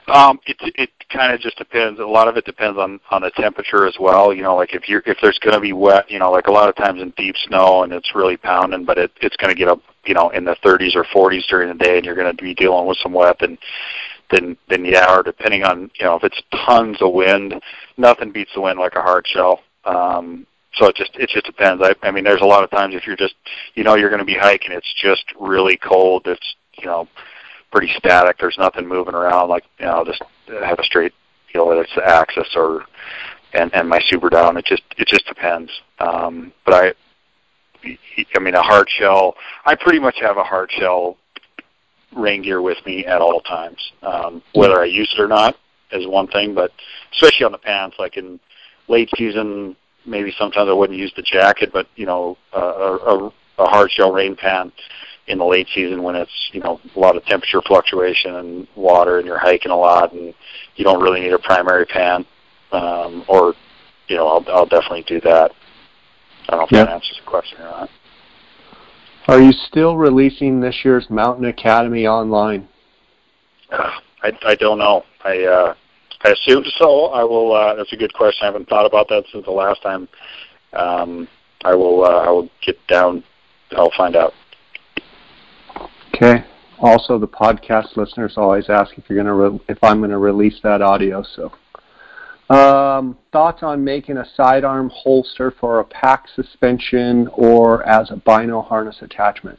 Um, it it kind of just depends. A lot of it depends on on the temperature as well. You know, like if you're if there's going to be wet, you know, like a lot of times in deep snow and it's really pounding, but it it's going to get up, you know, in the 30s or 40s during the day, and you're going to be dealing with some wet, and then then yeah, or depending on you know if it's tons of wind, nothing beats the wind like a hard shell. Um, so it just it just depends. I, I mean, there's a lot of times if you're just you know you're going to be hiking, it's just really cold. It's you know pretty static. There's nothing moving around. Like you know just have a straight you know whether it's the axis or and and my super down. It just it just depends. Um, but I I mean a hard shell. I pretty much have a hard shell rain gear with me at all times. Um, whether I use it or not is one thing, but especially on the pants, like in late season, maybe sometimes I wouldn't use the jacket, but you know, a, a, a hard shell rain pant in the late season when it's you know a lot of temperature fluctuation and water, and you're hiking a lot, and you don't really need a primary pant, um, or you know, I'll, I'll definitely do that. I don't know if that answers the question or not. Are you still releasing this year's Mountain Academy online? I, I don't know. I uh, I assume so. I will. Uh, that's a good question. I haven't thought about that since the last time. Um, I will. Uh, I will get down. I'll find out. Okay. Also, the podcast listeners always ask if you're going to re- if I'm going to release that audio. So um, thoughts on making a sidearm holster for a pack suspension or as a bino harness attachment?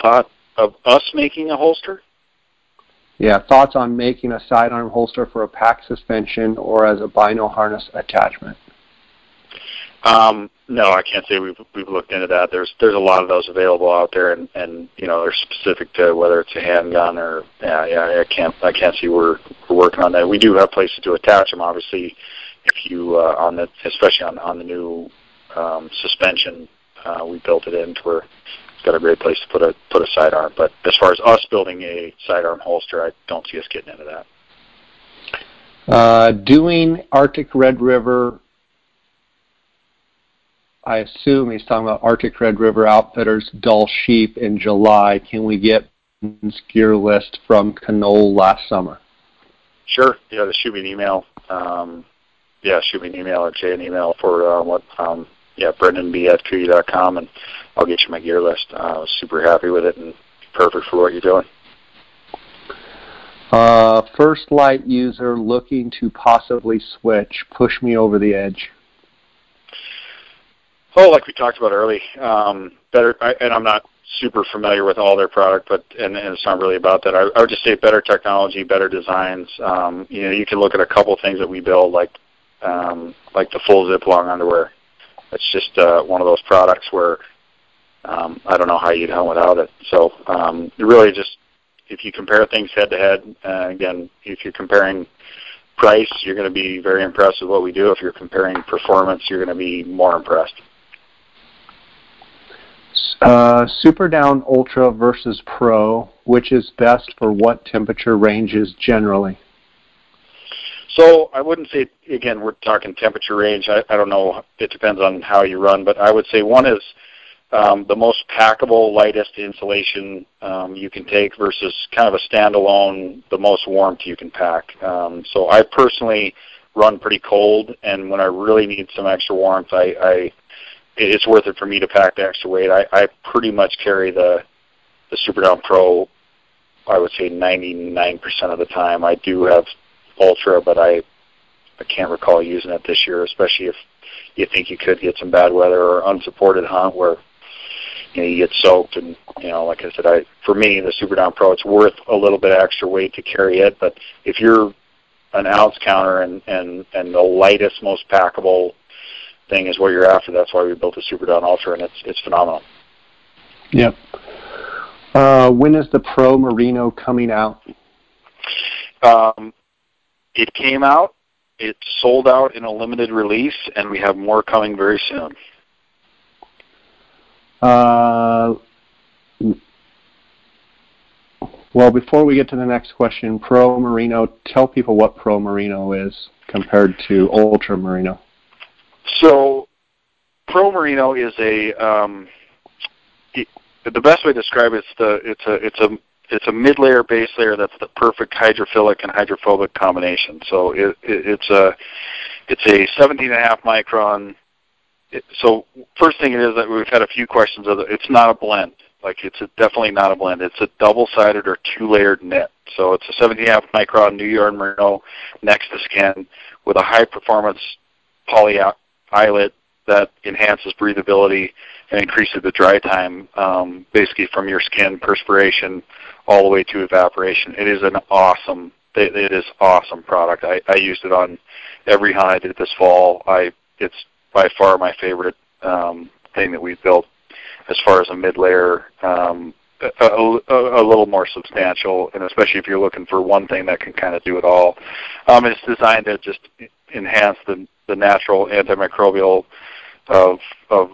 Thought of us making a holster? Yeah, thoughts on making a sidearm holster for a pack suspension or as a bino harness attachment? Um, no, I can't say we've we've looked into that. There's there's a lot of those available out there, and and you know they're specific to whether it's a handgun or yeah yeah I can't I can't see we're we're working on that. We do have places to attach them, obviously. If you uh, on the especially on on the new um, suspension, uh, we built it into where it's got a great place to put a put a sidearm. But as far as us building a sidearm holster, I don't see us getting into that. Uh, doing Arctic Red River I assume he's talking about Arctic Red River Outfitters Dall Sheep in July. Can we get gear list from Knoll last summer? Sure. Yeah, just shoot me an email. Um, yeah, shoot me an email or Jay an email for uh, what. Um, yeah, Brendan B at com, and I'll get you my gear list. Uh, I was super happy with it and perfect for what you're doing. Uh, First Lite user looking to possibly switch. Push me over the edge. Oh, like we talked about early, um, better. I, and I'm not super familiar with all their product, but and, and it's not really about that. I, I would just say better technology, better designs. Um, you know, you can look at a couple things that we build, like um, like the full zip long underwear. It's just uh, one of those products where um, I don't know how you'd done without it. So um, really, just if you compare things head to head, uh, again, if you're comparing price, you're going to be very impressed with what we do. If you're comparing performance, you're going to be more impressed. Uh, Super Down Ultra versus Pro, which is best for what temperature ranges generally? So I wouldn't say again we're talking temperature range. I, I don't know. It depends on how you run, but I would say one is um, the most packable, lightest insulation um, you can take versus kind of a standalone, the most warmth you can pack. Um, so I personally run pretty cold, and when I really need some extra warmth, I, I it's worth it for me to pack the extra weight. I, I pretty much carry the the Super Down Pro. I would say 99% of the time. I do have Ultra, but I I can't recall using it this year, especially if you think you could get some bad weather or unsupported hunt where you know you get soaked and you know like I said I for me the Super Down Pro it's worth a little bit extra weight to carry it but if you're an ounce counter and and and the lightest most packable thing is what you're after. That's why we built the Super Down Ultra, and it's it's phenomenal. Yep. Uh, when is the Pro Merino coming out? Um, it came out. It sold out in a limited release, and we have more coming very soon. Uh, well, before we get to the next question, Pro Merino, tell people what Pro Merino is compared to Ultra Merino. So, Pro Merino is a um, the best way to describe it is the it's a it's a it's a mid-layer base layer that's the perfect hydrophilic and hydrophobic combination. So it, it, it's a it's a 17 and a half micron. It, so first thing it is that we've had a few questions of it. It's not a blend. Like it's a, definitely not a blend. It's a double-sided or two-layered knit. So it's a 17 and a half micron Nuyarn Merino next to skin with a high-performance poly eyelet that enhances breathability and increases the dry time, um, basically from your skin perspiration all the way to evaporation. It is an awesome, it, it is awesome product. I, I used it on every hunt I did this fall. I it's by far my favorite um, thing that we've built as far as a mid layer. Um, a, a, a little more substantial, and especially if you're looking for one thing that can kind of do it all. Um, it's designed to just enhance the the natural antimicrobial of of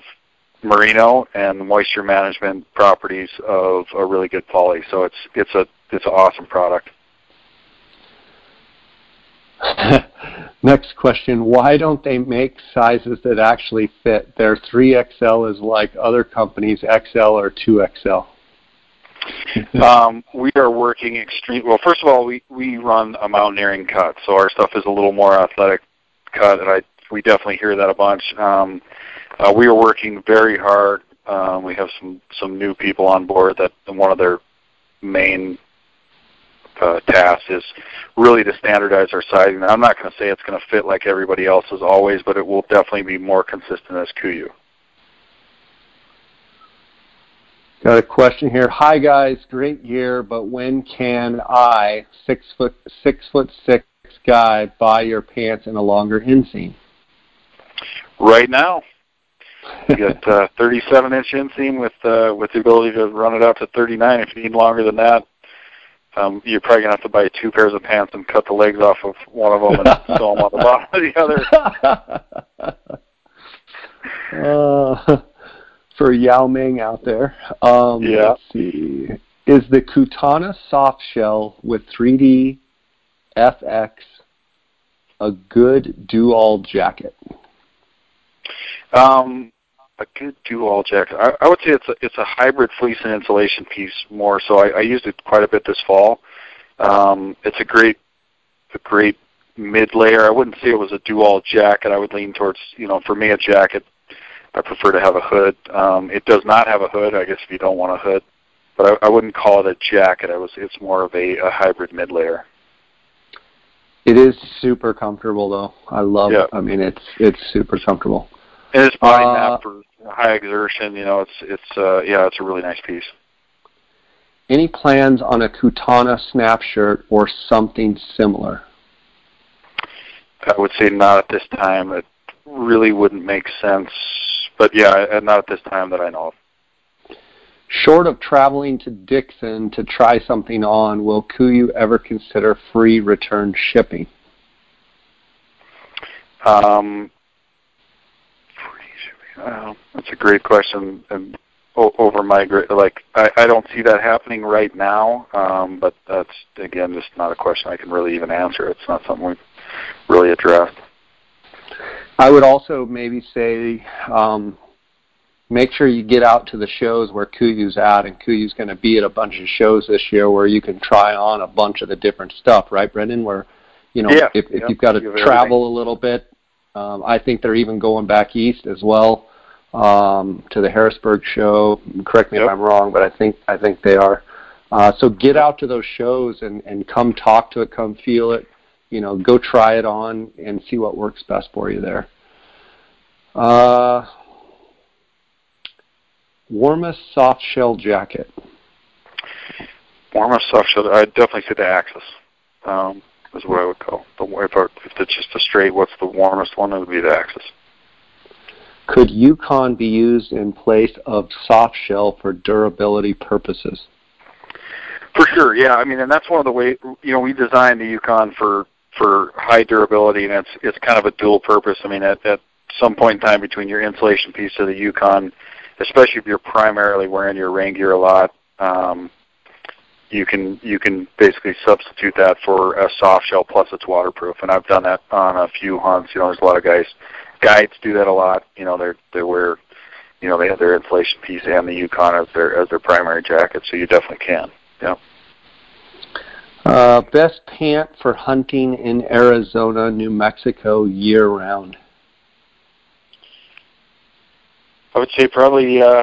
merino and the moisture management properties of a really good poly. So it's it's a it's an awesome product. Next question: Why don't they make sizes that actually fit? Their 3XL is like other companies' XL or 2XL. um, we are working extreme. Well, first of all, we we run a mountaineering cut, so our stuff is a little more athletic cut, and I we definitely hear that a bunch. Um, uh, we are working very hard. Um, we have some some new people on board that one of their main uh, tasks is really to standardize our sizing. I'm not going to say it's going to fit like everybody else's always, but it will definitely be more consistent as KUIU. Got a question here. Hi guys, great year, but when can I, six foot six foot six guy, buy your pants in a longer inseam? Right now. You got uh, 37 inch inseam with uh, with the ability to run it out to 39. If you need longer than that, um, you're probably gonna have to buy two pairs of pants and cut the legs off of one of them and sew them on the bottom of the other. uh, for Yao Ming out there, um, yeah. let's see. Is the Kutana soft shell with 3D FX a good do-all jacket? Um, a good do-all jacket. I, I would say it's a, it's a hybrid fleece and insulation piece more. So I, I used it quite a bit this fall. Um, it's a great, a great mid layer. I wouldn't say it was a do-all jacket. I would lean towards, you know, for me a jacket. I prefer to have a hood. Um, it does not have a hood. I guess if you don't want a hood, but I, I wouldn't call it a jacket. I was. It's more of a, a hybrid mid layer. It is super comfortable though. I love yeah. it. I mean, it's it's super comfortable. And it's body uh, map for high exertion. You know, it's it's uh, yeah, it's a really nice piece. Any plans on a Kutana snap shirt or something similar? I would say not at this time. It really wouldn't make sense. But yeah, not at this time that I know of. Short of traveling to Dixon to try something on, will KUIU ever consider free return shipping? Um, uh, that's a great question. And over my like, I, I don't see that happening right now. Um, but that's again just not a question I can really even answer. It's not something we've really addressed. I would also maybe say um, make sure you get out to the shows where KUIU's at, and KUIU's going to be at a bunch of shows this year where you can try on a bunch of the different stuff, right, Brendan? Where you know yeah, if, if yep, you've got to travel everything. a little bit, um, I think they're even going back east as well um, to the Harrisburg show. Correct me yep. if I'm wrong, but I think I think they are. Uh, so get out to those shows and, and come talk to it, come feel it. You know, go try it on and see what works best for you there. Uh, warmest soft shell jacket. Warmest soft shell. I'd definitely say the Axis. Um, is what I would call the if, if it's just a straight. What's the warmest one? It would be the Axis. Could Yukon be used in place of soft shell for durability purposes? For sure, yeah. I mean, and that's one of the ways you know we designed the Yukon for for high durability, and it's it's kind of a dual purpose. I mean, at, at some point in time between your insulation piece of the Yukon, especially if you're primarily wearing your rain gear a lot, um, you can you can basically substitute that for a soft shell plus it's waterproof. And I've done that on a few hunts. You know, there's a lot of guys guides do that a lot. You know, they they wear you know they have their inflation piece and the Yukon as their as their primary jacket, so you definitely can. Yeah. Uh, best pant for hunting in Arizona, New Mexico year round. I would say probably uh,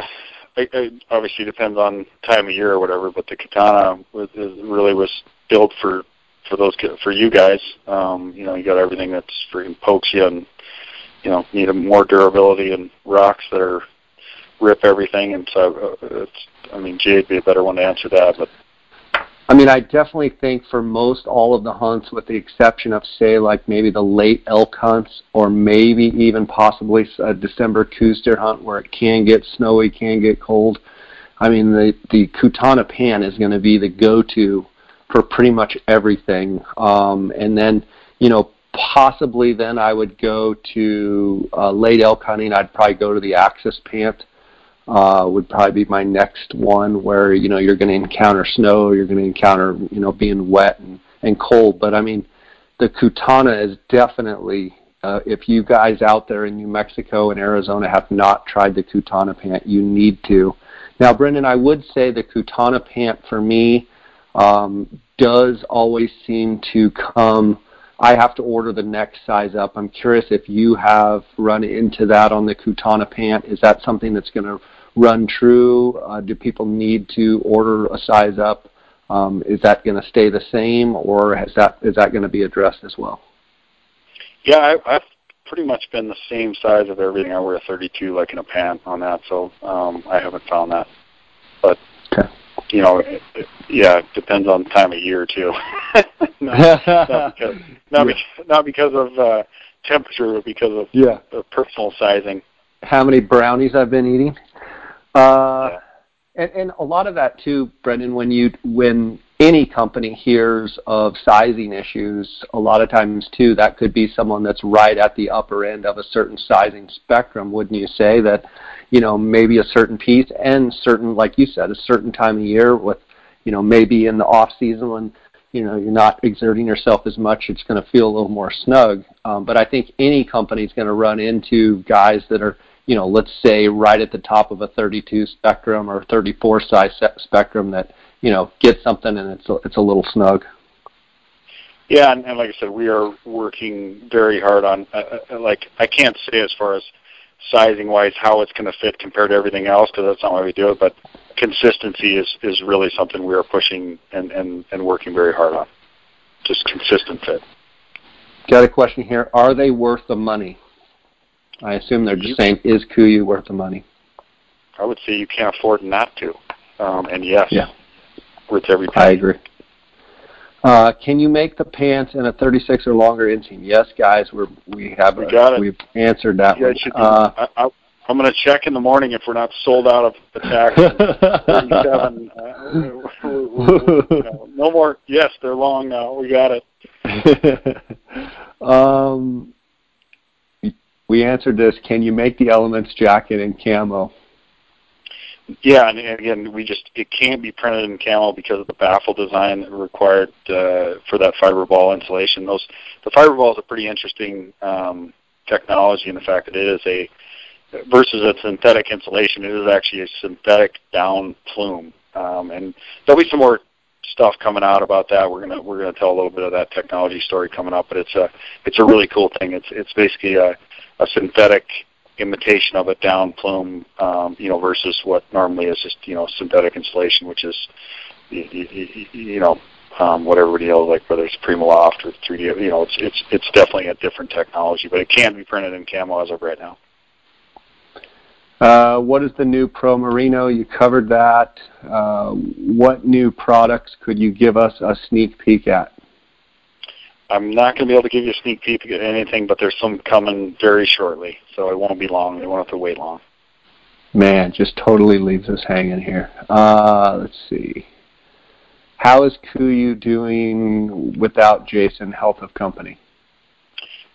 it obviously depends on time of year or whatever, but the Kutana was is, really was built for for those for you guys. Um, you know, you got everything that's freaking pokes you and you know need more durability and rocks that are rip everything. And so uh, it's I mean Jay'd be a better one to answer that, but I mean, I definitely think for most all of the hunts, with the exception of say like maybe the late elk hunts or maybe even possibly a December Coues deer hunt where it can get snowy, can get cold. I mean, the the Kutana pan is going to be the go-to for pretty much everything. Um, and then, you know, possibly then I would go to uh, late elk hunting. I'd probably go to the Axis pant uh, would probably be my next one where you know you're going to encounter snow, you're going to encounter you know being wet and, and cold. But I mean, the Kutana is definitely uh, if you guys out there in New Mexico and Arizona have not tried the Kutana pant, you need to. Now, Brendan, I would say the Kutana pant for me um, does always seem to come. I have to order the next size up. I'm curious if you have run into that on the Kutana pant. Is that something that's going to run true? Uh, do people need to order a size up? Um, is that going to stay the same, or has that is that going to be addressed as well? Yeah, I, I've pretty much been the same size of everything. I wear a 32 like in a pant on that, so um, I haven't found that. But okay. you know, it, it, yeah, it depends on the time of year too. not, not because not, yeah. because, not because of uh, temperature, but because of yeah. of personal sizing. How many brownies I've been eating? Uh, and, and a lot of that too, Brendan, when you when any company hears of sizing issues, a lot of times too, that could be someone that's right at the upper end of a certain sizing spectrum, wouldn't you say? That, you know, maybe a certain piece and certain, like you said, a certain time of year with, you know, maybe in the off season when, you know, you're not exerting yourself as much, it's going to feel a little more snug. Um, but I think any company is going to run into guys that are you know, let's say right at the top of a 32 spectrum or 34 size spectrum that, you know, get something and it's a, it's a little snug. Yeah, and, and like I said, we are working very hard on, uh, uh like, I can't say as far as sizing wise how it's going to fit compared to everything else because that's not why we do it, but consistency is, is really something we are pushing and, and, and working very hard on. Just consistent fit. Got a question here. Are they worth the money? I assume they're just saying, is KUIU worth the money? I would say you can't afford not to. Um, and yes, yeah. worth every penny. I agree. Uh, can you make the pants in a 36 or longer inseam? Yes, guys, we're, we have we got it. we've answered that. Yeah, be, uh, I, I'm going to check in the morning if we're not sold out of attacks. 37. Uh, no more. Yes, they're long now. We got it. um, we answered this. Can you make the elements jacket in camo? Yeah, and again, we just it can't be printed in camo because of the baffle design required uh, for that fiber ball insulation. Those the fiber ball is a pretty interesting um, technology in the fact that it is a versus a synthetic insulation. It is actually a synthetic down plume, um, and there'll be some more stuff coming out about that. We're gonna we're gonna tell a little bit of that technology story coming up, but it's a it's a really cool thing. It's it's basically a a synthetic imitation of a down plume, um, you know, versus what normally is just you know synthetic insulation, which is you, you know um, what everybody like whether it's Primaloft or 3D, you know, it's it's it's definitely a different technology, but it can be printed in camo as of right now. Uh, what is the new Pro Merino? You covered that. Uh, what new products could you give us a sneak peek at? I'm not going to be able to give you a sneak peek at anything, but there's some coming very shortly, so it won't be long. You won't have to wait long. Man, just totally leaves us hanging here. Uh, let's see. How is KUIU doing without Jason, Health of Company?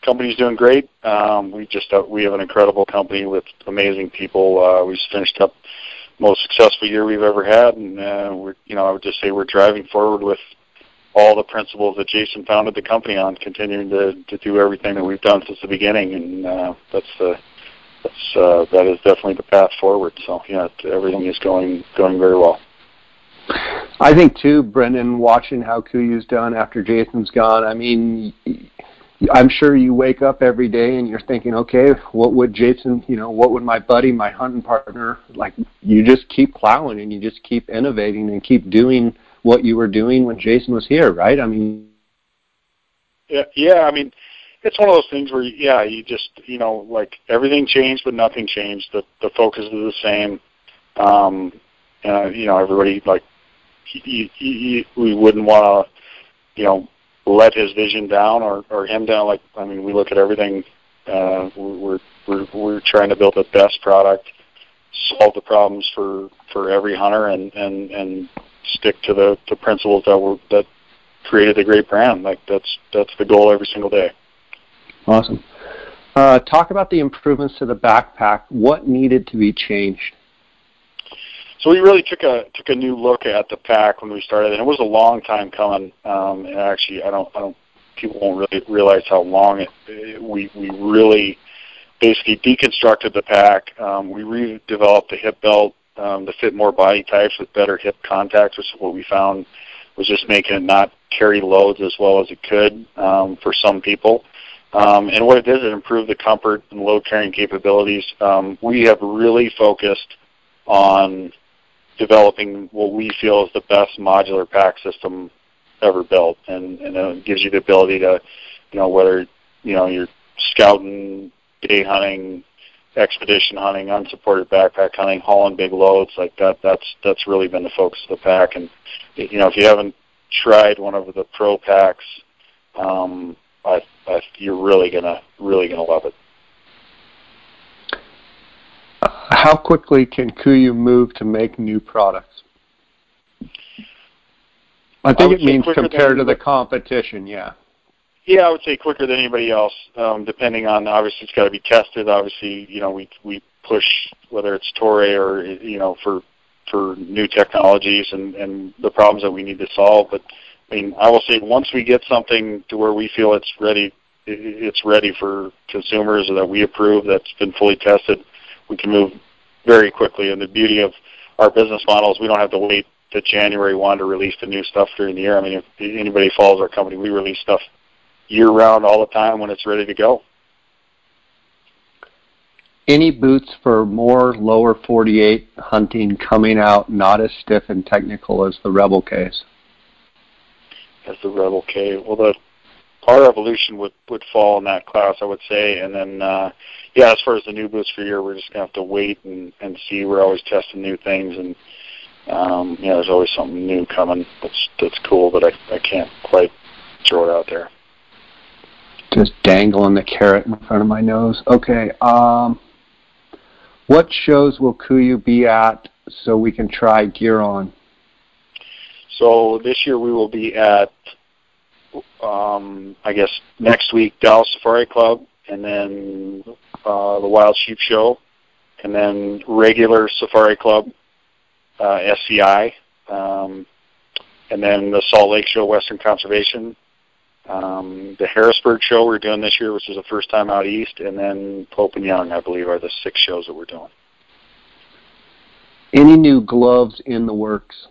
Company's doing great. Um, we just uh, we have an incredible company with amazing people. Uh, we just finished up most successful year we've ever had, and uh, we're you know I would just say we're driving forward with all the principles that Jason founded the company on, continuing to to do everything that we've done since the beginning, and uh, that's uh, that's uh, that is definitely the path forward. So yeah, everything is going going very well. I think too, Brendan, watching how KUIU's done after Jason's gone. I mean, I'm sure you wake up every day and you're thinking, okay, what would Jason, you know, what would my buddy, my hunting partner, like? You just keep plowing and you just keep innovating and keep doing what you were doing when Jason was here, right? I mean, yeah, yeah. I mean, it's one of those things where, yeah, you just, you know, like everything changed, but nothing changed. The the focus is the same. Um, and you know, everybody like, he, he, he, we wouldn't want to, you know let his vision down or, or him down. Like I mean, we look at everything. Uh, we're we're we're trying to build the best product, solve the problems for for every hunter, and and and stick to the the principles that were that created the great brand. Like that's that's the goal every single day. Awesome. Uh, talk about the improvements to the backpack. What needed to be changed? So we really took a took a new look at the pack when we started, and it was a long time coming. Um, and actually, I don't I don't people won't really realize how long it, it we we really basically deconstructed the pack. Um, we redeveloped the hip belt um, to fit more body types with better hip contacts, which is what we found was just making it not carry loads as well as it could um, for some people. Um, and what it did, is it improved the comfort and load carrying capabilities. Um, we have really focused on developing what we feel is the best modular pack system ever built, and, and it gives you the ability to, you know, whether you know you're scouting, day hunting, expedition hunting, unsupported backpack hunting, hauling big loads like that. That's that's really been the focus of the pack. And you know, if you haven't tried one of the pro packs, um, I, I, you're really gonna really gonna love it. How quickly can KUIU move to make new products? I think I it means compared to the competition, yeah. Yeah, I would say quicker than anybody else. Um, depending on obviously it's got to be tested. Obviously, you know we we push whether it's Toray or you know for for new technologies and and the problems that we need to solve. But I mean, I will say once we get something to where we feel it's ready, it's ready for consumers or that we approve that's been fully tested, we can move very quickly. And the beauty of our business model is we don't have to wait to January 1 to release the new stuff during the year. I mean, if anybody follows our company, we release stuff year round all the time when it's ready to go. Any boots for more lower 48 hunting coming out not as stiff and technical as the Rebel case? As the Rebel K. Well, the our evolution would would fall in that class, I would say. And then, uh, yeah, as far as the new boots for year, we're just gonna have to wait and and see. We're always testing new things, and um, yeah, there's always something new coming that's that's cool, but I I can't quite throw it out there. Just dangling the carrot in front of my nose. Okay. Um, what shows will KUIU be at so we can try gear on? So this year we will be at um, I guess next week Dallas Safari Club, and then uh, the Wild Sheep Show, and then regular Safari Club, uh, SCI, um, and then the Salt Lake Show, Western Conservation, um, the Harrisburg Show we're doing this year, which is the first time out east, and then Pope and Young, I believe, are the six shows that we're doing. Any new gloves in the works?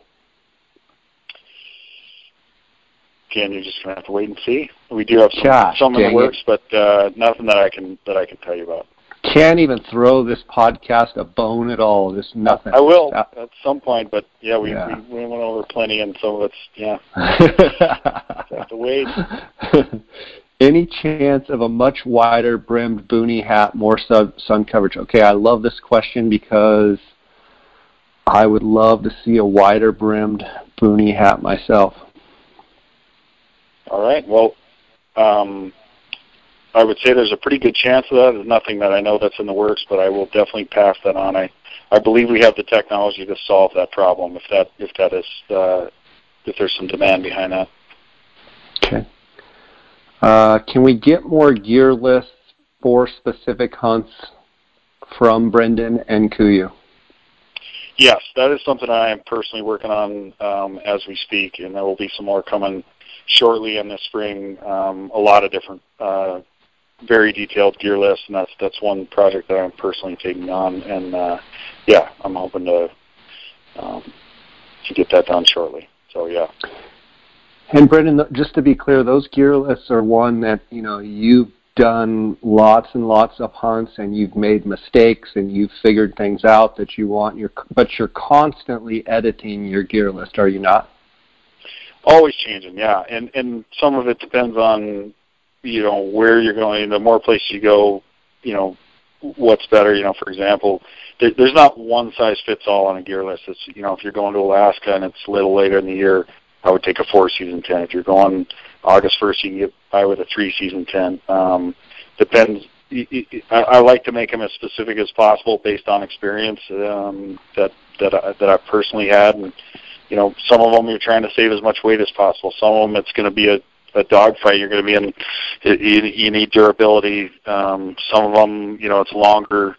again, you're just gonna have to wait and see. We do have some, some in the works, it. but uh, nothing that I can that I can tell you about. Can't even throw this podcast a bone at all. Just nothing. I will at some point, but yeah, we, yeah. we, we went over plenty, and so it's yeah. have to wait. Any chance of a much wider brimmed boonie hat, more sun, sun coverage? Okay, I love this question because I would love to see a wider brimmed boonie hat myself. All right. Well, Um, I would say there's a pretty good chance of that. There's nothing that I know that's in the works, but I will definitely pass that on. I, I believe we have the technology to solve that problem if that if that is uh, if there's some demand behind that. Okay. Uh, can we get more gear lists for specific hunts from Brendan and Kuiu? Yes, that is something I am personally working on um, as we speak, and there will be some more coming shortly in the spring. Um, a lot of different, uh, very detailed gear lists, and that's that's one project that I'm personally taking on. And uh, yeah, I'm hoping to um, to get that done shortly. So yeah. And Brendan, just to be clear, those gear lists are one that you know you've done lots and lots of hunts and you've made mistakes and you've figured things out that you want your but you're constantly editing your gear list are you not always changing yeah and and some of it depends on you know where you're going the more places you go you know what's better you know for example there, there's not one size fits all on a gear list it's you know if you're going to alaska and it's a little later in the year i would take a four season tent if you're going August 1st, you can get by with a three-season tent. Um, depends. I, I like to make them as specific as possible based on experience um, that that I, that I've personally had, and you know, some of them you're trying to save as much weight as possible. Some of them it's going to be a a dogfight. You're going to be in. You, you need durability. Um, some of them, you know, it's longer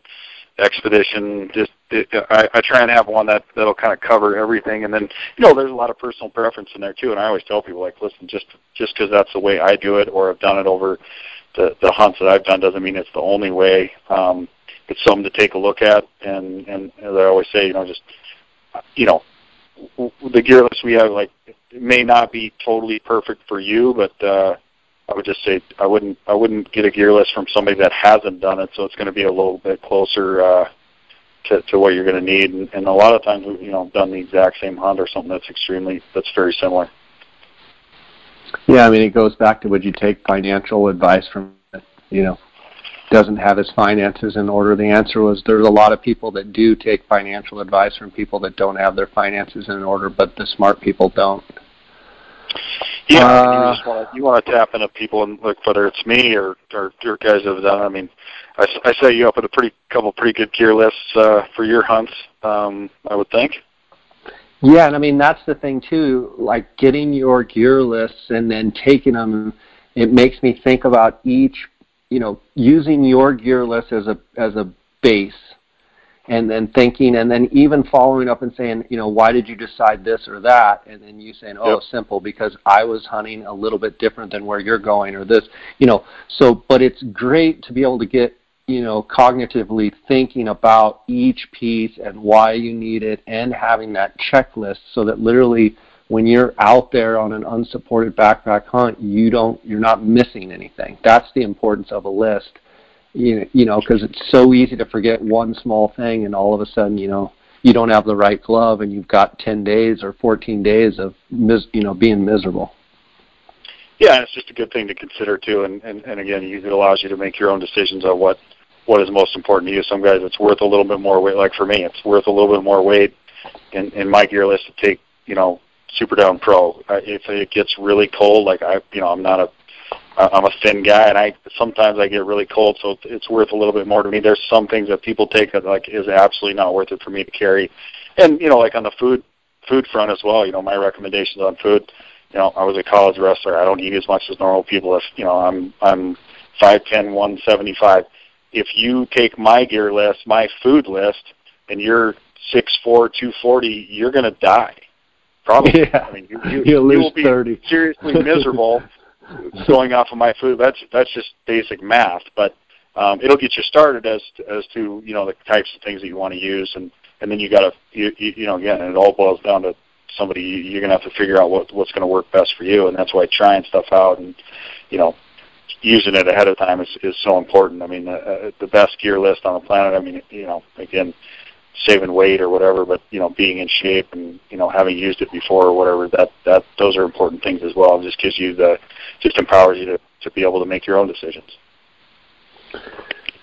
expedition. Just it, I, I try and have one that that'll kind of cover everything, and then you know there's a lot of personal preference in there too. And I always tell people like, listen, just just because that's the way I do it, or I've done it over the the hunts that I've done, doesn't mean it's the only way. Um, it's something to take a look at, and and as I always say, you know, just you know, the gear list we have like it may not be totally perfect for you, but uh, I would just say I wouldn't I wouldn't get a gear list from somebody that hasn't done it, so it's going to be a little bit closer uh, to, to what you're going to need. And, and a lot of times, you know done the exact same hunt or something that's extremely that's very similar. Yeah, I mean, it goes back to would you take financial advice from you know doesn't have his finances in order. The answer was there's a lot of people that do take financial advice from people that don't have their finances in order, but the smart people don't. Yeah, uh, you just want to you want to tap into people and look whether it's me or or your guys have done. I mean, I, I set you up with a pretty couple pretty good gear lists uh, for your hunts. Um, I would think. Yeah, and I mean that's the thing too. Like getting your gear lists and then taking them, it makes me think about each. You know, using your gear list as a as a base and then thinking and then even following up and saying, you know, why did you decide this or that? And then you saying, oh, yep. simple, because I was hunting a little bit different than where you're going or this, you know. So, but it's great to be able to get, you know, cognitively thinking about each piece and why you need it and having that checklist so that literally when you're out there on an unsupported backpack hunt, you don't, you're not missing anything. That's the importance of a list you, you know, because it's so easy to forget one small thing, and all of a sudden, you know, you don't have the right glove, and you've got 10 days or 14 days of, mis- you know, being miserable. Yeah, it's just a good thing to consider too, and and, and again, it allows you to make your own decisions on what what is most important to you. Some guys, it's worth a little bit more weight. Like for me, it's worth a little bit more weight in in my gear list to take, you know, Super Down Pro. If it gets really cold, like I, you know, I'm not a I'm a thin guy, and I sometimes I get really cold, so it's worth a little bit more to me. There's some things that people take that like is absolutely not worth it for me to carry, and you know, like on the food food front as well. You know, my recommendations on food. You know, I was a college wrestler. I don't eat as much as normal people. If you know, I'm I'm five ten, one seventy five. If you take my gear list, my food list, and you're six four, two forty, you're gonna die. Probably. Yeah. I mean, you, you, you will be 30. seriously miserable going off of my food. That's that's just basic math, but um, it'll get you started as to, as to you know the types of things that you want to use, and and then you got to you, you you know again it all boils down to somebody you're going to have to figure out what what's going to work best for you, and that's why trying stuff out and you know using it ahead of time is is so important. I mean, uh, the best gear list on the planet. I mean, you know, again, saving weight or whatever, but you know, being in shape and you know, having used it before or whatever, that that those are important things as well. It just gives you the, just empowers you to to be able to make your own decisions.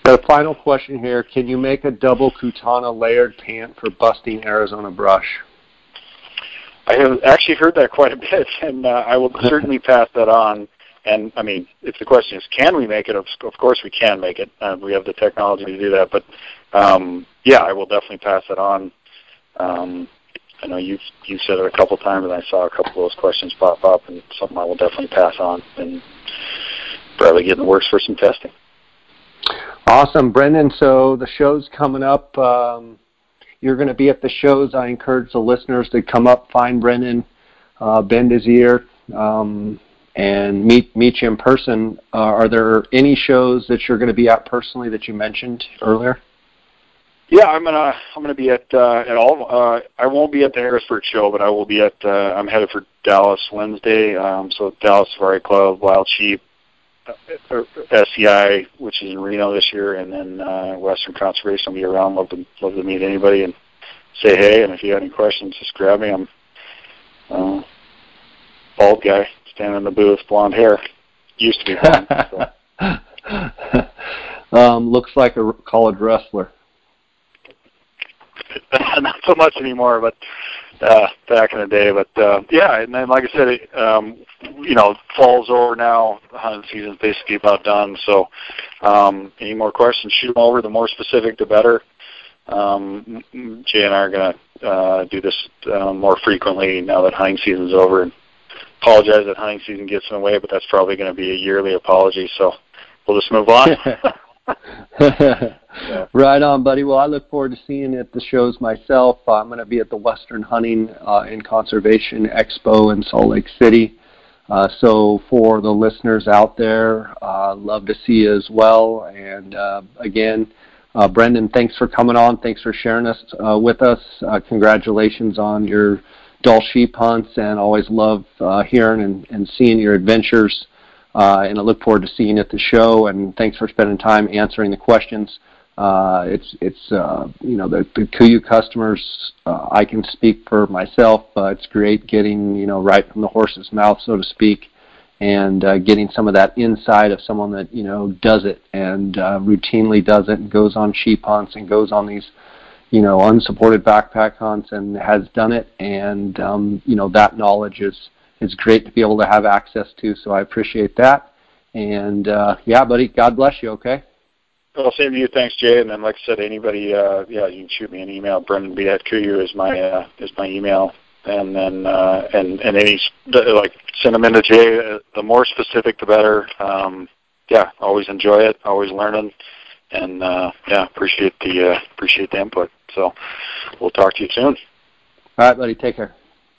The final question here: Can you make a double Kutana layered pant for busting Arizona brush? I have actually heard that quite a bit, and uh, I will certainly pass that on. and I mean, if the question is, can we make it? Of, of course, we can make it. Uh, we have the technology to do that. But um, yeah, I will definitely pass it on. Um, I know you've you said it a couple times, and I saw a couple of those questions pop up, and something I will definitely pass on and probably get in the works for some testing. Awesome, Brendan. So the show's coming up. Um, you're going to be at the shows. I encourage the listeners to come up, find Brendan, uh, bend his ear, um, and meet meet you in person. Uh, are there any shows that you're going to be at personally that you mentioned earlier? Yeah, I'm gonna I'm gonna be at uh, at all. Uh, I won't be at the Harrisburg show, but I will be at. Uh, I'm headed for Dallas Wednesday. Um, so Dallas Safari Club, Wild Sheep, uh, SCI, which is in Reno this year, and then uh, Western Conservation I'll be around. Love to love to meet anybody and say hey. And if you have any questions, just grab me. I'm uh, bald guy standing in the booth, blonde hair. Used to be blonde. so. um, looks like a college wrestler. not so much anymore, but uh, back in the day. But uh, yeah, and then like I said, it, um, you know, fall's over now. The hunting season's basically about done. So, um, any more questions, shoot them over. The more specific, the better. Um, Jay and I are going to uh, do this uh, more frequently now that hunting season's over. And apologize that hunting season gets in the way, but that's probably going to be a yearly apology. So we'll just move on. Right on, buddy. Well, I look forward to seeing you at the shows myself. I'm going to be at the Western Hunting uh, and Conservation Expo in Salt Lake City. Uh, so for the listeners out there, uh, love to see you as well. And uh, again, uh, Brendan, thanks for coming on. Thanks for sharing us uh, with us. Uh, congratulations on your Dall sheep hunts, and always love uh, hearing and, and seeing your adventures. Uh, and I look forward to seeing you at the show. And thanks for spending time answering the questions. Uh, it's it's uh, you know the, the KUIU customers. Uh, I can speak for myself. It's great getting you know right from the horse's mouth, so to speak, and uh, getting some of that insight of someone that you know does it and uh, routinely does it and goes on sheep hunts and goes on these you know unsupported backpack hunts and has done it. And um, you know that knowledge is is great to be able to have access to. So I appreciate that. And uh, yeah, buddy, God bless you. Okay. Well, same to you. Thanks, Jay. And then, like I said, anybody, uh, yeah, you can shoot me an email. Brendan B at KUIU is my uh, is my email. And then, uh, and and any like send them into Jay. The more specific, the better. Um, yeah, always enjoy it. Always learning. And uh, yeah, appreciate the uh, appreciate the input. So we'll talk to you soon. All right, buddy. Take care.